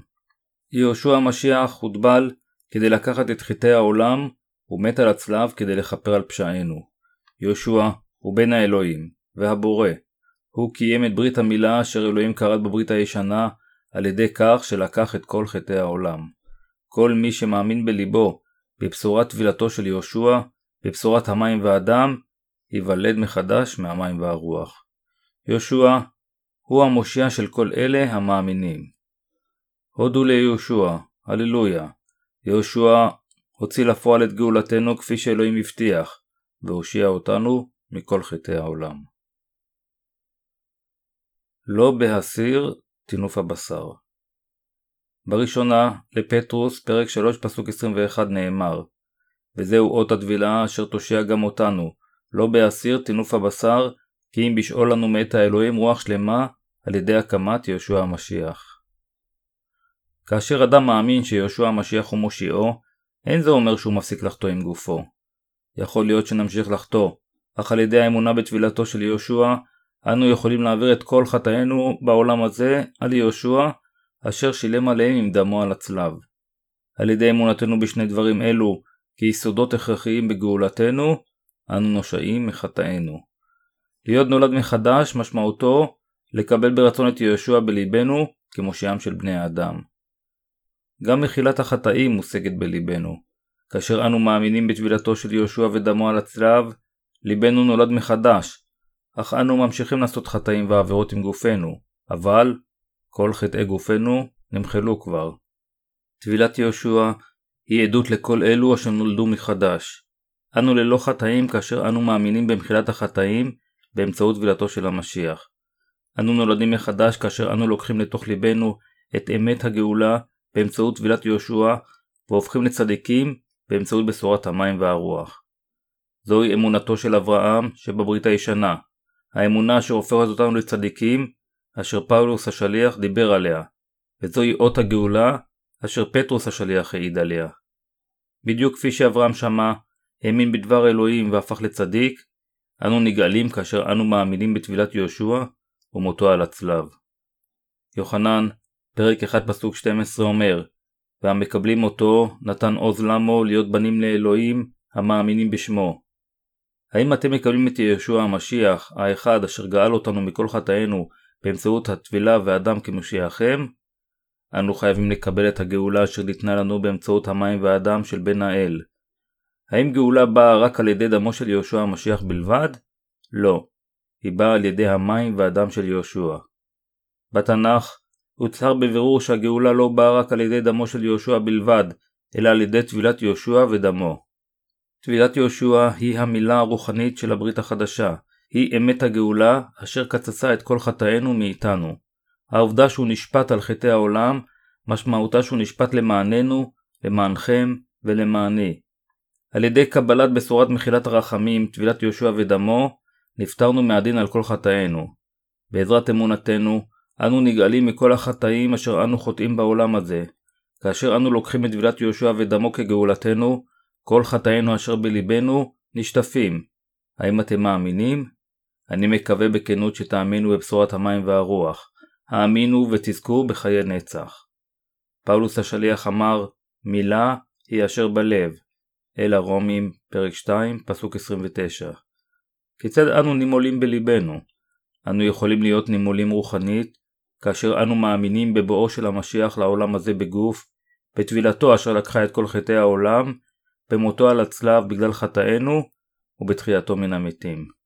יהושע המשיח הוטבל כדי לקחת את חטאי העולם ומת על הצלב כדי לכפר על פשענו. יהושע הוא בן האלוהים והבורא. הוא קיים את ברית המילה אשר אלוהים כרת בברית הישנה על ידי כך שלקח את כל חטאי העולם. כל מי שמאמין בליבו בבשורת טבילתו של יהושע, בבשורת המים והדם, ייוולד מחדש מהמים והרוח. יהושע הוא המושיע של כל אלה המאמינים. הודו ליהושע, הללויה. יהושע הוציא לפועל את גאולתנו כפי שאלוהים הבטיח, והושיע אותנו מכל חטאי העולם. לא בהסיר טינוף הבשר. בראשונה, לפטרוס, פרק 3, פסוק 21 נאמר וזהו אות הטבילה אשר תושיע גם אותנו, לא בהסיר טינוף הבשר, כי אם בשאול לנו מאת האלוהים רוח שלמה, על ידי הקמת יהושע המשיח. כאשר אדם מאמין שיהושע המשיח הוא מושיעו, אין זה אומר שהוא מפסיק לחטוא עם גופו. יכול להיות שנמשיך לחטוא, אך על ידי האמונה בטבילתו של יהושע, אנו יכולים להעביר את כל חטאינו בעולם הזה על יהושע, אשר שילם עליהם עם דמו על הצלב. על ידי אמונתנו בשני דברים אלו, כיסודות הכרחיים בגאולתנו, אנו נושעים מחטאינו. להיות נולד מחדש משמעותו לקבל ברצון את יהושע בליבנו כמושיעם של בני האדם. גם מחילת החטאים מושגת בליבנו. כאשר אנו מאמינים בטבילתו של יהושע ודמו על הצלב, ליבנו נולד מחדש, אך אנו ממשיכים לעשות חטאים ועבירות עם גופנו, אבל כל חטאי גופנו נמחלו כבר. טבילת יהושע היא עדות לכל אלו אשר נולדו מחדש. אנו ללא חטאים כאשר אנו מאמינים במחילת החטאים באמצעות טבילתו של המשיח. אנו נולדים מחדש כאשר אנו לוקחים לתוך ליבנו את אמת הגאולה באמצעות טבילת יהושע והופכים לצדיקים באמצעות בשורת המים והרוח. זוהי אמונתו של אברהם שבברית הישנה, האמונה אשר הופכת אותנו לצדיקים, אשר פאולוס השליח דיבר עליה, וזוהי אות הגאולה אשר פטרוס השליח העיד עליה. בדיוק כפי שאברהם שמע, האמין בדבר אלוהים והפך לצדיק, אנו נגאלים כאשר אנו מאמינים בטבילת יהושע ומותו על הצלב. יוחנן, פרק 1 פסוק 12 אומר והמקבלים אותו נתן עוז למו להיות בנים לאלוהים המאמינים בשמו. האם אתם מקבלים את יהושע המשיח, האחד אשר גאל אותנו מכל חטאינו באמצעות הטבילה והדם כמשיעכם? אנו חייבים לקבל את הגאולה אשר ניתנה לנו באמצעות המים והדם של בן האל. האם גאולה באה רק על ידי דמו של יהושע המשיח בלבד? לא. היא באה על ידי המים והדם של יהושע. בתנ"ך הוצהר בבירור שהגאולה לא באה רק על ידי דמו של יהושע בלבד, אלא על ידי טבילת יהושע ודמו. טבילת יהושע היא המילה הרוחנית של הברית החדשה, היא אמת הגאולה אשר קצצה את כל חטאינו מאיתנו. העובדה שהוא נשפט על חטאי העולם, משמעותה שהוא נשפט למעננו, למענכם ולמעני. על ידי קבלת בשורת מחילת הרחמים, טבילת יהושע ודמו, נפטרנו מהדין על כל חטאינו. בעזרת אמונתנו, אנו נגאלים מכל החטאים אשר אנו חוטאים בעולם הזה. כאשר אנו לוקחים את טבילת יהושע ודמו כגאולתנו, כל חטאינו אשר בלבנו נשטפים. האם אתם מאמינים? אני מקווה בכנות שתאמינו בבשורת המים והרוח. האמינו ותזכו בחיי נצח. פאולוס השליח אמר, מילה היא אשר בלב. אל הרומים, פרק 2, פסוק 29. כיצד אנו נימולים בליבנו? אנו יכולים להיות נימולים רוחנית, כאשר אנו מאמינים בבואו של המשיח לעולם הזה בגוף, בטבילתו אשר לקחה את כל חטאי העולם, במותו על הצלב בגלל חטאינו, ובתחייתו מן המתים.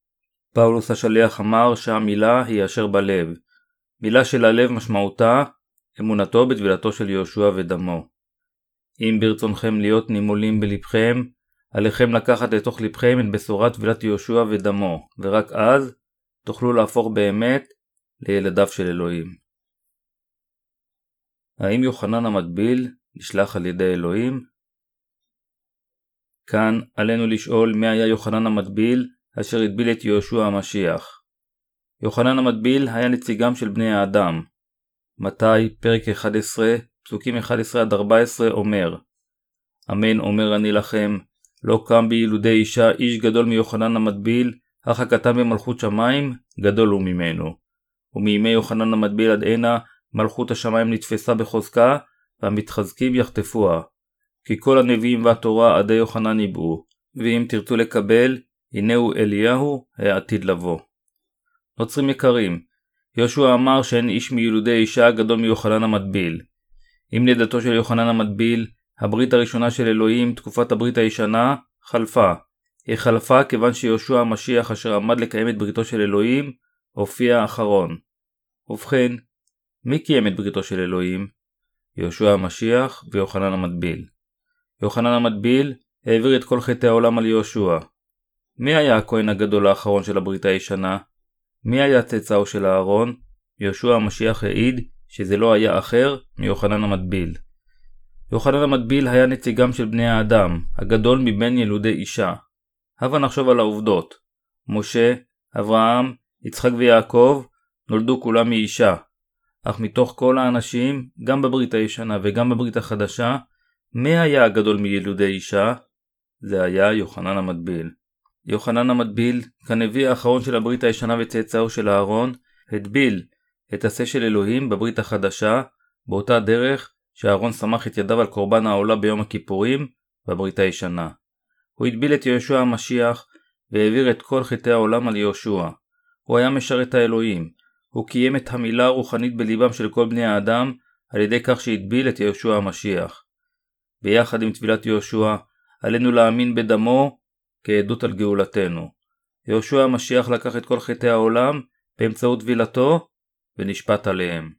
פאולוס השליח אמר שהמילה היא אשר בלב. מילה של הלב משמעותה אמונתו בטבילתו של יהושע ודמו. אם ברצונכם להיות נימולים בלבכם, עליכם לקחת לתוך לבכם את בשורת טבילת יהושע ודמו, ורק אז תוכלו להפוך באמת לילדיו של אלוהים. האם יוחנן המטביל נשלח על ידי אלוהים? כאן עלינו לשאול מי היה יוחנן המטביל אשר הטביל את יהושע המשיח. יוחנן המטביל היה נציגם של בני האדם. מתי, פרק 11, פסוקים 11-14 אומר אמן אומר אני לכם, לא קם בילודי אישה איש גדול מיוחנן המטביל, אך הקטן במלכות שמיים גדול הוא ממנו. ומימי יוחנן המטביל עד הנה מלכות השמיים נתפסה בחוזקה, והמתחזקים יחטפוה. כי כל הנביאים והתורה עדי יוחנן ניבאו, ואם תרצו לקבל, הנה הוא אליהו העתיד לבוא. נוצרים יקרים, יהושע אמר שאין איש מילודי אישה גדול מיוחנן המטביל. עם לידתו של יוחנן המטביל, הברית הראשונה של אלוהים, תקופת הברית הישנה, חלפה. היא חלפה כיוון שיהושע המשיח אשר עמד לקיים את בריתו של אלוהים, הופיע אחרון. ובכן, מי קיים את בריתו של אלוהים? יהושע המשיח ויוחנן המטביל. יוחנן המטביל העביר את כל חטאי העולם על יהושע. מי היה הכהן הגדול האחרון של הברית הישנה? מי היה צאצאו של אהרון? יהושע המשיח העיד שזה לא היה אחר מיוחנן המטביל. יוחנן המטביל היה נציגם של בני האדם, הגדול מבין ילודי אישה. הבה נחשוב על העובדות. משה, אברהם, יצחק ויעקב נולדו כולם מאישה. אך מתוך כל האנשים, גם בברית הישנה וגם בברית החדשה, מי היה הגדול מילודי אישה? זה היה יוחנן המטביל. יוחנן המטביל, כנביא האחרון של הברית הישנה וצאצאו של אהרון, הטביל את עשה של אלוהים בברית החדשה, באותה דרך שאהרון סמך את ידיו על קורבן העולה ביום הכיפורים, בברית הישנה. הוא הטביל את יהושע המשיח, והעביר את כל חטאי העולם על יהושע. הוא היה משרת האלוהים. הוא קיים את המילה הרוחנית בליבם של כל בני האדם, על ידי כך שהטביל את יהושע המשיח. ביחד עם טבילת יהושע, עלינו להאמין בדמו כעדות על גאולתנו. יהושע המשיח לקח את כל חטאי העולם באמצעות טבילתו ונשפט עליהם.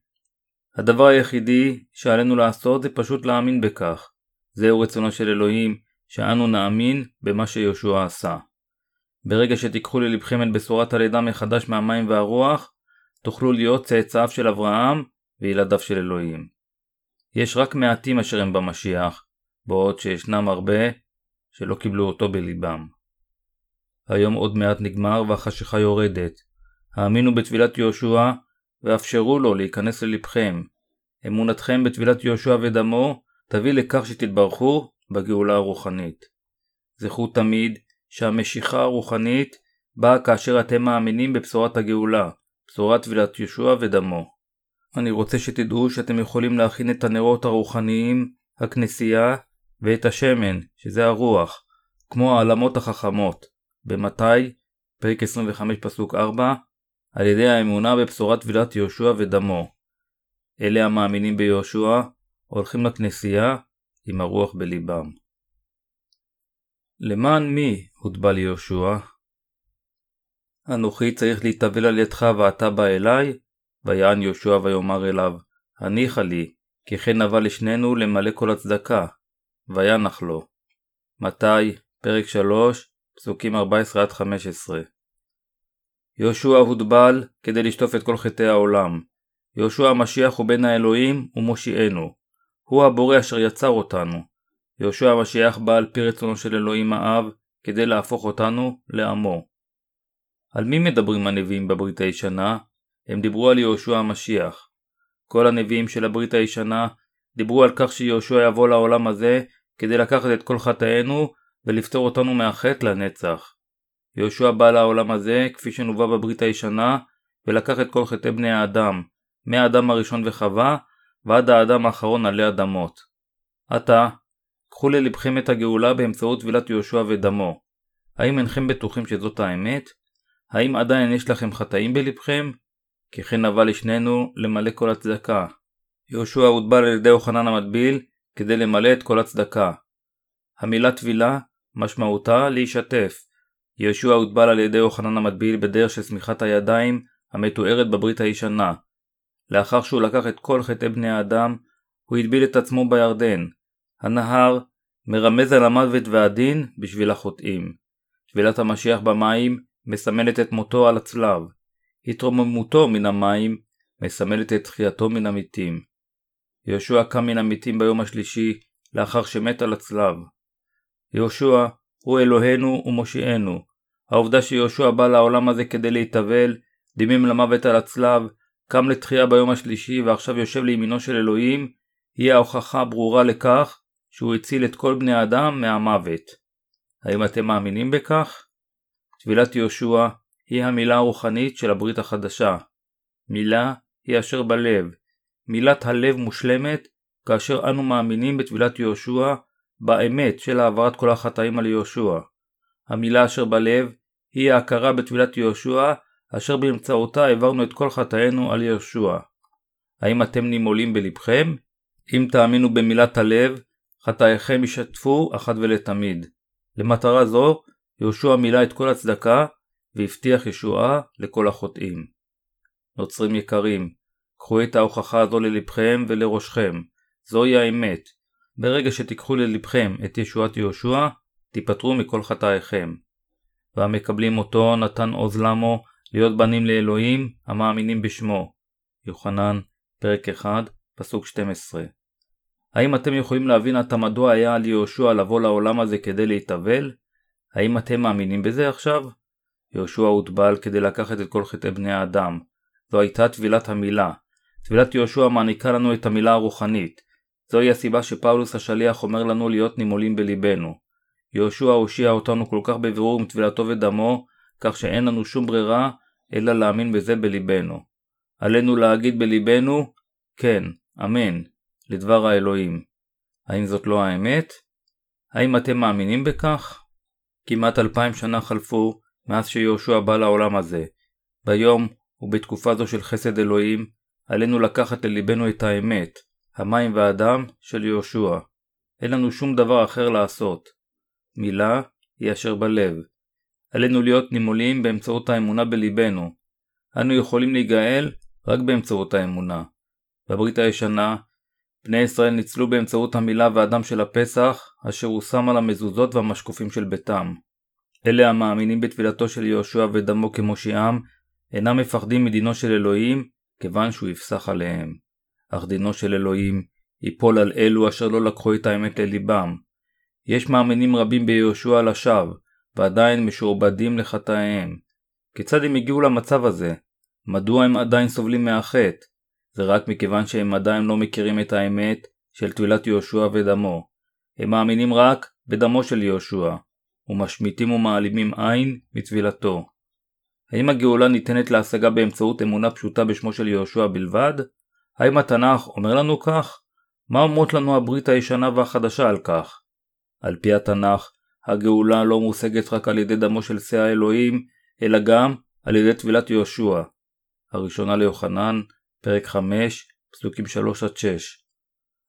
הדבר היחידי שעלינו לעשות זה פשוט להאמין בכך. זהו רצונו של אלוהים, שאנו נאמין במה שיהושע עשה. ברגע שתיקחו ללבכם את בשורת הלידה מחדש מהמים והרוח, תוכלו להיות צאצאיו של אברהם וילדיו של אלוהים. יש רק מעטים אשר הם במשיח, בעוד שישנם הרבה שלא קיבלו אותו בליבם. היום עוד מעט נגמר והחשיכה יורדת. האמינו בתפילת יהושע ואפשרו לו להיכנס ללבכם. אמונתכם בתפילת יהושע ודמו תביא לכך שתתברכו בגאולה הרוחנית. זכרו תמיד שהמשיכה הרוחנית באה כאשר אתם מאמינים בבשורת הגאולה, בשורת טבילת יהושע ודמו. אני רוצה שתדעו שאתם יכולים להכין את הנרות הרוחניים, הכנסייה ואת השמן, שזה הרוח, כמו העלמות החכמות, במתי, פרק 25 פסוק 4, על ידי האמונה בבשורת טבילת יהושע ודמו. אלה המאמינים ביהושע הולכים לכנסייה עם הרוח בליבם. למען מי הוטבע ליהושע? אנוכי צריך להתאבל על ידך ואתה בא אליי? ויען יהושע ויאמר אליו, הניחה לי, כי כן נבע לשנינו למלא כל הצדקה. וינח לו. מתי, פרק 3, פסוקים 14-15 יהושע הוטבל כדי לשטוף את כל חטאי העולם. יהושע המשיח הוא בן האלוהים ומושיענו. הוא הבורא אשר יצר אותנו. יהושע המשיח בא על פי רצונו של אלוהים האב כדי להפוך אותנו לעמו. על מי מדברים הנביאים בברית הישנה? הם דיברו על יהושע המשיח. כל הנביאים של הברית הישנה דיברו על כך שיהושע יבוא לעולם הזה כדי לקחת את כל חטאינו ולפטור אותנו מהחטא לנצח. יהושע בא לעולם הזה, כפי שנובע בברית הישנה, ולקח את כל חטאי בני האדם, מהאדם הראשון וחווה, ועד האדם האחרון עלי אדמות. עתה, קחו ללבכם את הגאולה באמצעות טבילת יהושע ודמו. האם אינכם בטוחים שזאת האמת? האם עדיין יש לכם חטאים בלבכם? כי כן נבע לשנינו למלא כל הצדקה. יהושע הוטבל על ידי יוחנן המטביל כדי למלא את כל הצדקה. המילה טבילה משמעותה להישתף. יהושע הוטבל על ידי יוחנן המטביל בדרך של שמיכת הידיים המתוארת בברית הישנה. לאחר שהוא לקח את כל חטאי בני האדם, הוא הטביל את עצמו בירדן. הנהר מרמז על המוות והדין בשביל החוטאים. טבילת המשיח במים מסמלת את מותו על הצלב. התרוממותו מן המים מסמלת את תחייתו מן המתים. יהושע קם מן המתים ביום השלישי לאחר שמת על הצלב. יהושע הוא אלוהינו ומושיענו. העובדה שיהושע בא לעולם הזה כדי להתאבל, דימים למוות על הצלב, קם לתחייה ביום השלישי ועכשיו יושב לימינו של אלוהים, היא ההוכחה הברורה לכך שהוא הציל את כל בני האדם מהמוות. האם אתם מאמינים בכך? טבילת יהושע היא המילה הרוחנית של הברית החדשה. מילה היא אשר בלב. מילת הלב מושלמת כאשר אנו מאמינים בטבילת יהושע באמת של העברת כל החטאים על יהושע. המילה אשר בלב היא ההכרה בטבילת יהושע אשר באמצעותה העברנו את כל חטאינו על יהושע. האם אתם נימולים בלבכם? אם תאמינו במילת הלב, חטאיכם ישתפו אחת ולתמיד. למטרה זו, יהושע מילא את כל הצדקה והבטיח ישועה לכל החוטאים. נוצרים יקרים, קחו את ההוכחה הזו ללבכם ולראשכם, זוהי האמת. ברגע שתיקחו ללבכם את ישועת יהושע, תיפטרו מכל חטאיכם. והמקבלים אותו נתן עוז למו להיות בנים לאלוהים המאמינים בשמו. יוחנן, פרק 1, פסוק 12. האם אתם יכולים להבין עתה מדוע היה על יהושע לבוא לעולם הזה כדי להתאבל? האם אתם מאמינים בזה עכשיו? יהושע הוטבל כדי לקחת את כל חטאי בני האדם. זו הייתה טבילת המילה. טבילת יהושע מעניקה לנו את המילה הרוחנית. זוהי הסיבה שפאולוס השליח אומר לנו להיות נימולים בליבנו. יהושע הושיע אותנו כל כך בבירור עם טבילתו ודמו, כך שאין לנו שום ברירה אלא להאמין בזה בליבנו. עלינו להגיד בליבנו, כן, אמן, לדבר האלוהים. האם זאת לא האמת? האם אתם מאמינים בכך? כמעט אלפיים שנה חלפו מאז שיהושע בא לעולם הזה. ביום ובתקופה זו של חסד אלוהים, עלינו לקחת לליבנו את האמת, המים והדם של יהושע. אין לנו שום דבר אחר לעשות. מילה היא אשר בלב. עלינו להיות נימולים באמצעות האמונה בליבנו. אנו יכולים להיגאל רק באמצעות האמונה. בברית הישנה, בני ישראל ניצלו באמצעות המילה והדם של הפסח, אשר הושם על המזוזות והמשקופים של ביתם. אלה המאמינים בטבילתו של יהושע ודמו כמושיעם, אינם מפחדים מדינו של אלוהים, כיוון שהוא יפסח עליהם. אך דינו של אלוהים ייפול על אלו אשר לא לקחו את האמת לליבם. יש מאמינים רבים ביהושע לשווא, ועדיין משועבדים לחטאיהם. כיצד הם הגיעו למצב הזה? מדוע הם עדיין סובלים מהחטא? זה רק מכיוון שהם עדיין לא מכירים את האמת של טבילת יהושע ודמו. הם מאמינים רק בדמו של יהושע, ומשמיטים ומעלימים עין מטבילתו. האם הגאולה ניתנת להשגה באמצעות אמונה פשוטה בשמו של יהושע בלבד? האם התנ"ך אומר לנו כך? מה אומרות לנו הברית הישנה והחדשה על כך? על פי התנ"ך, הגאולה לא מושגת רק על ידי דמו של שא האלוהים, אלא גם על ידי טבילת יהושע. הראשונה ליוחנן, פרק 5, פסוקים 3-6.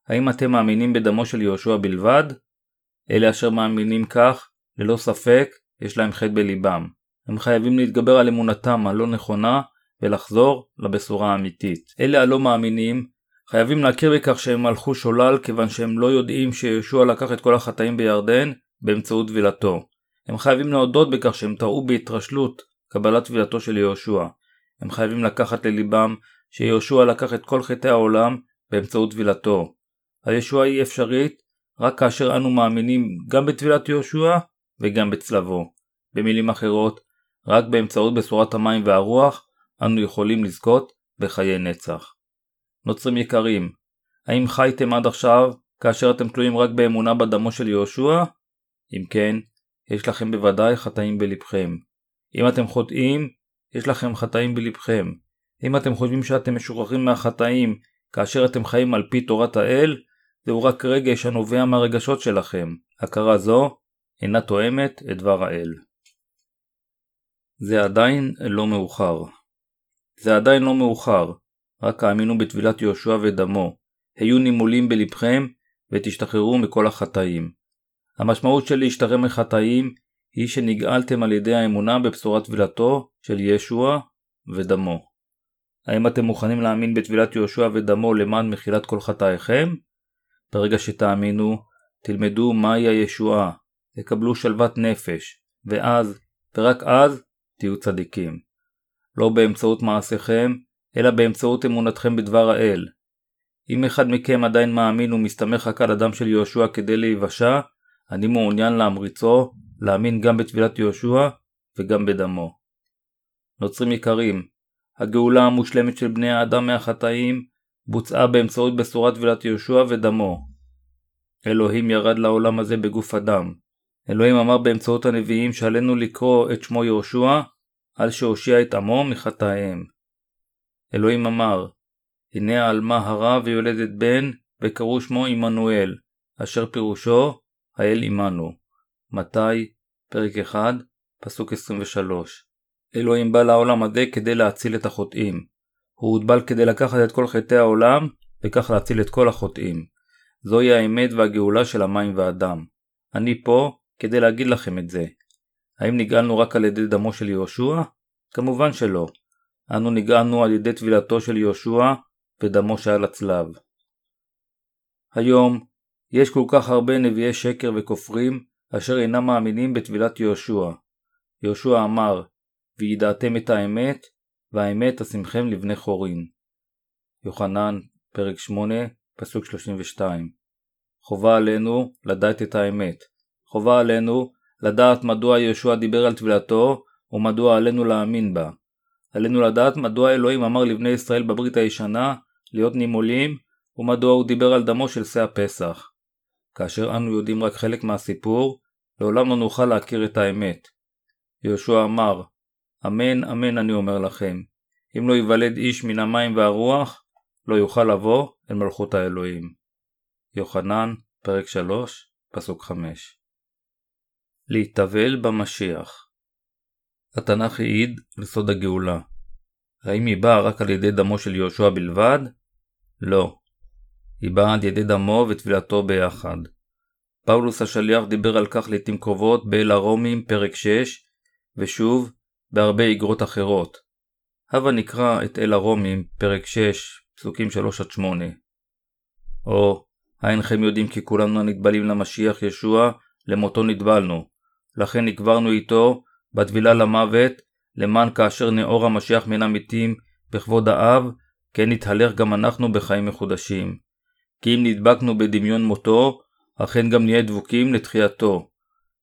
האם אתם מאמינים בדמו של יהושע בלבד? אלה אשר מאמינים כך, ללא ספק, יש להם חטא בליבם. הם חייבים להתגבר על אמונתם הלא נכונה ולחזור לבשורה האמיתית. אלה הלא מאמינים חייבים להכיר בכך שהם הלכו שולל כיוון שהם לא יודעים שיהושע לקח את כל החטאים בירדן באמצעות טבילתו. הם חייבים להודות בכך שהם טעו בהתרשלות קבלת טבילתו של יהושע. הם חייבים לקחת לליבם שיהושע לקח את כל חטאי העולם באמצעות טבילתו. הישועה היא אפשרית רק כאשר אנו מאמינים גם בטבילת יהושע וגם בצלבו. במילים אחרות, רק באמצעות בשורת המים והרוח אנו יכולים לזכות בחיי נצח. נוצרים יקרים, האם חייתם עד עכשיו כאשר אתם תלויים רק באמונה בדמו של יהושע? אם כן, יש לכם בוודאי חטאים בלבכם. אם אתם חוטאים, יש לכם חטאים בלבכם. אם אתם חושבים שאתם משוחררים מהחטאים כאשר אתם חיים על פי תורת האל, זהו רק רגש הנובע מהרגשות שלכם. הכרה זו אינה תואמת את דבר האל. זה עדיין לא מאוחר. זה עדיין לא מאוחר, רק האמינו בטבילת יהושע ודמו, היו נימולים בלבכם ותשתחררו מכל החטאים. המשמעות של להשתחרר מחטאים היא שנגאלתם על ידי האמונה בבשורת טבילתו של ישוע ודמו. האם אתם מוכנים להאמין בטבילת יהושע ודמו למען מחילת כל חטאיכם? ברגע שתאמינו, תלמדו מהי הישועה, תקבלו שלוות נפש, ואז, ורק אז, תהיו צדיקים. לא באמצעות מעשיכם, אלא באמצעות אמונתכם בדבר האל. אם אחד מכם עדיין מאמין ומסתמך רק על הדם של יהושע כדי להיוושע, אני מעוניין להמריצו להאמין גם בטבילת יהושע וגם בדמו. נוצרים יקרים, הגאולה המושלמת של בני האדם מהחטאים בוצעה באמצעות בשורת טבילת יהושע ודמו. אלוהים ירד לעולם הזה בגוף אדם. אלוהים אמר באמצעות הנביאים שעלינו לקרוא את שמו יהושע, על שהושיע את עמו מחטאיהם. אלוהים אמר, הנה העלמה הרה ויולדת בן, וקראו שמו עמנואל, אשר פירושו האל עמנו. מתי, פרק 1, פסוק 23. אלוהים בא לעולם הזה כדי להציל את החוטאים. הוא הוטבל כדי לקחת את כל חטאי העולם, וכך להציל את כל החוטאים. זוהי האמת והגאולה של המים והדם. אני פה כדי להגיד לכם את זה. האם נגאלנו רק על ידי דמו של יהושע? כמובן שלא. אנו נגאלנו על ידי טבילתו של יהושע ודמו שעל הצלב. היום יש כל כך הרבה נביאי שקר וכופרים אשר אינם מאמינים בטבילת יהושע. יהושע אמר, וידעתם את האמת, והאמת תשימכם לבני חורין. יוחנן, פרק 8, פסוק 32. חובה עלינו לדעת את האמת. חובה עלינו לדעת מדוע יהושע דיבר על טבילתו, ומדוע עלינו להאמין בה. עלינו לדעת מדוע אלוהים אמר לבני ישראל בברית הישנה להיות נימולים, ומדוע הוא דיבר על דמו של שא הפסח. כאשר אנו יודעים רק חלק מהסיפור, לעולם לא נוכל להכיר את האמת. יהושע אמר, אמן אמן אני אומר לכם, אם לא ייוולד איש מן המים והרוח, לא יוכל לבוא אל מלכות האלוהים. יוחנן, פרק 3, פסוק 5 להתאבל במשיח התנ"ך העיד על סוד הגאולה. האם היא באה רק על ידי דמו של יהושע בלבד? לא. היא באה על ידי דמו וטבילתו ביחד. פאולוס השליח דיבר על כך לעיתים קרובות באל הרומים פרק 6, ושוב בהרבה איגרות אחרות. הבה נקרא את אל הרומים פרק 6, פסוקים 3-8. או, האינכם יודעים כי כולנו הנטבלים למשיח ישוע, למותו נטבלנו. לכן נקברנו איתו בטבילה למוות, למען כאשר נאור המשיח מן המתים בכבוד האב, כן נתהלך גם אנחנו בחיים מחודשים. כי אם נדבקנו בדמיון מותו, אכן גם נהיה דבוקים לתחייתו.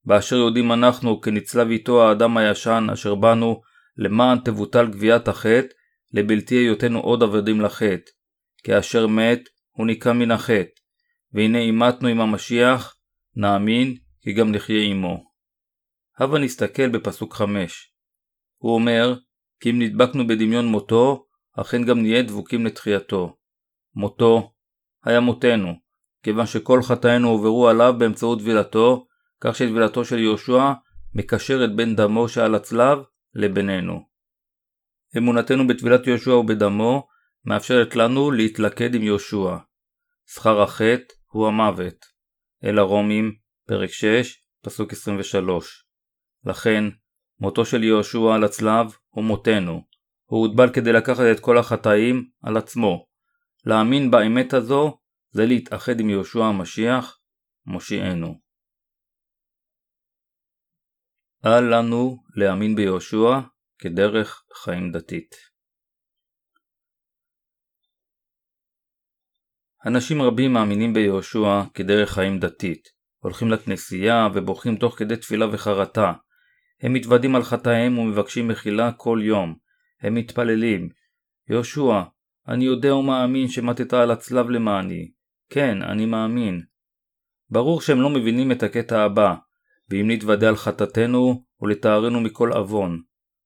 באשר יודעים אנחנו כי נצלב איתו האדם הישן אשר בנו, למען תבוטל גביית החטא, לבלתי היותנו עוד עבדים לחטא. כאשר מת, הוא נקרא מן החטא. והנה אימתנו עם המשיח, נאמין כי גם נחיה עמו. הבה נסתכל בפסוק 5. הוא אומר, כי אם נדבקנו בדמיון מותו, אכן גם נהיה דבוקים לתחייתו. מותו היה מותנו, כיוון שכל חטאינו הועברו עליו באמצעות טבילתו, כך שטבילתו של יהושע מקשרת בין דמו שעל הצלב לבינינו. אמונתנו בטבילת יהושע ובדמו מאפשרת לנו להתלכד עם יהושע. שכר החטא הוא המוות. אל הרומים, פרק 6, פסוק 23. לכן, מותו של יהושע על הצלב הוא מותנו. הוא הוטבל כדי לקחת את כל החטאים על עצמו. להאמין באמת הזו זה להתאחד עם יהושע המשיח, מושיענו. אל לנו להאמין ביהושע כדרך חיים דתית. אנשים רבים מאמינים ביהושע כדרך חיים דתית, הולכים לכנסייה ובוכים תוך כדי תפילה וחרטה. הם מתוודים על חטאיהם ומבקשים מחילה כל יום. הם מתפללים, יהושע, אני יודע ומאמין שמטת על הצלב למעני. כן, אני מאמין. ברור שהם לא מבינים את הקטע הבא, ואם נתוודה על חטאתנו ולטהרנו מכל עוון.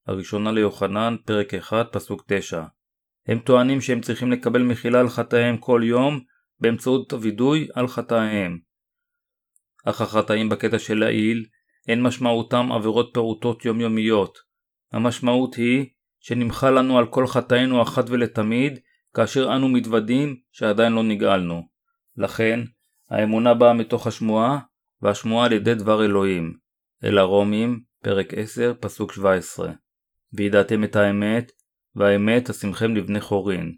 הראשונה ליוחנן, פרק 1, פסוק 9. הם טוענים שהם צריכים לקבל מחילה על חטאיהם כל יום באמצעות הווידוי על חטאיהם. אך החטאים בקטע של לעיל אין משמעותם עבירות פעוטות יומיומיות. המשמעות היא שנמחה לנו על כל חטאינו אחת ולתמיד כאשר אנו מתוודים שעדיין לא נגאלנו. לכן, האמונה באה מתוך השמועה, והשמועה על ידי דבר אלוהים. אל הרומים, פרק 10, פסוק 17. וידעתם את האמת, והאמת תשימכם לבני חורין.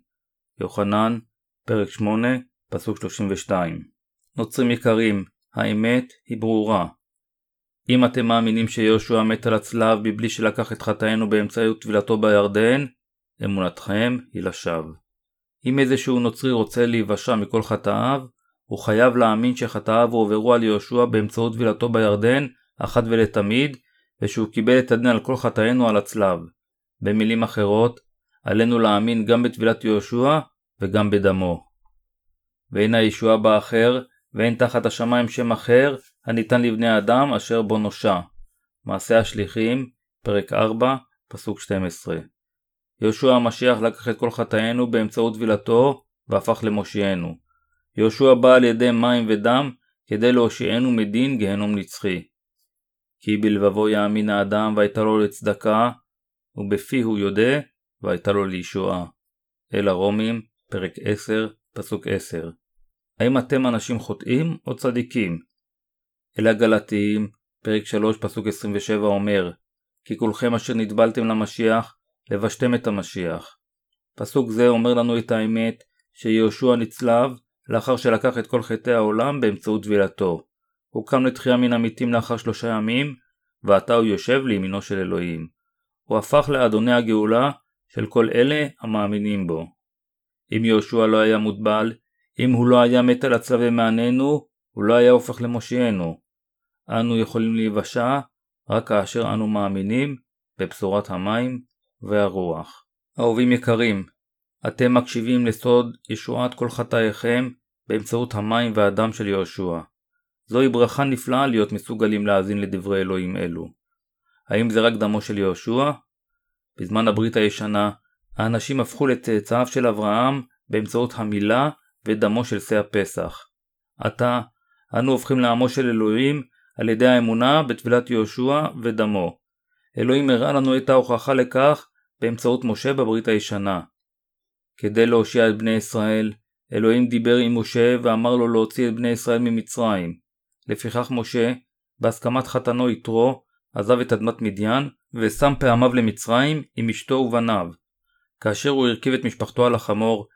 יוחנן, פרק 8, פסוק 32. נוצרים יקרים, האמת היא ברורה. אם אתם מאמינים שיהושע מת על הצלב מבלי שלקח את חטאינו באמצעות טבילתו בירדן, אמונתכם היא לשווא. אם איזשהו נוצרי רוצה להיוושע מכל חטאיו, הוא חייב להאמין שחטאיו הועברו על יהושע באמצעות טבילתו בירדן, אחת ולתמיד, ושהוא קיבל את הדין על כל חטאינו על הצלב. במילים אחרות, עלינו להאמין גם בטבילת יהושע וגם בדמו. ואין הישועה באחר, ואין תחת השמיים שם אחר, הניתן לבני אדם אשר בו נושע. מעשה השליחים, פרק 4, פסוק 12. יהושע המשיח לקח את כל חטאינו באמצעות טבילתו והפך למושיענו. יהושע בא על ידי מים ודם כדי להושיענו מדין גהנום נצחי. כי בלבבו יאמין האדם והייתה לו לצדקה, ובפיהו יודה והייתה לו לישועה. אל הרומים, פרק 10, פסוק 10. האם אתם אנשים חוטאים או צדיקים? אל הגלתיים, פרק 3, פסוק 27 אומר, כי כולכם אשר נטבלתם למשיח, לבשתם את המשיח. פסוק זה אומר לנו את האמת שיהושע נצלב לאחר שלקח את כל חטאי העולם באמצעות טבילתו. הוא קם לתחייה מן המתים לאחר שלושה ימים, ועתה הוא יושב לימינו של אלוהים. הוא הפך לאדוני הגאולה של כל אלה המאמינים בו. אם יהושע לא היה מוטבל, אם הוא לא היה מת על הצלב ומעננו, הוא לא היה הופך למושיענו. אנו יכולים להיוושע רק כאשר אנו מאמינים בבשורת המים והרוח. אהובים יקרים, אתם מקשיבים לסוד ישועת כל חטאיכם באמצעות המים והדם של יהושע. זוהי ברכה נפלאה להיות מסוגלים להאזין לדברי אלוהים אלו. האם זה רק דמו של יהושע? בזמן הברית הישנה, האנשים הפכו לצאצאיו של אברהם באמצעות המילה ודמו של שא הפסח. עתה, אנו הופכים לעמו של אלוהים על ידי האמונה בטבילת יהושע ודמו. אלוהים הראה לנו את ההוכחה לכך באמצעות משה בברית הישנה. כדי להושיע את בני ישראל, אלוהים דיבר עם משה ואמר לו להוציא את בני ישראל ממצרים. לפיכך משה, בהסכמת חתנו יתרו, עזב את אדמת מדיין ושם פעמיו למצרים עם אשתו ובניו. כאשר הוא הרכיב את משפחתו על החמור,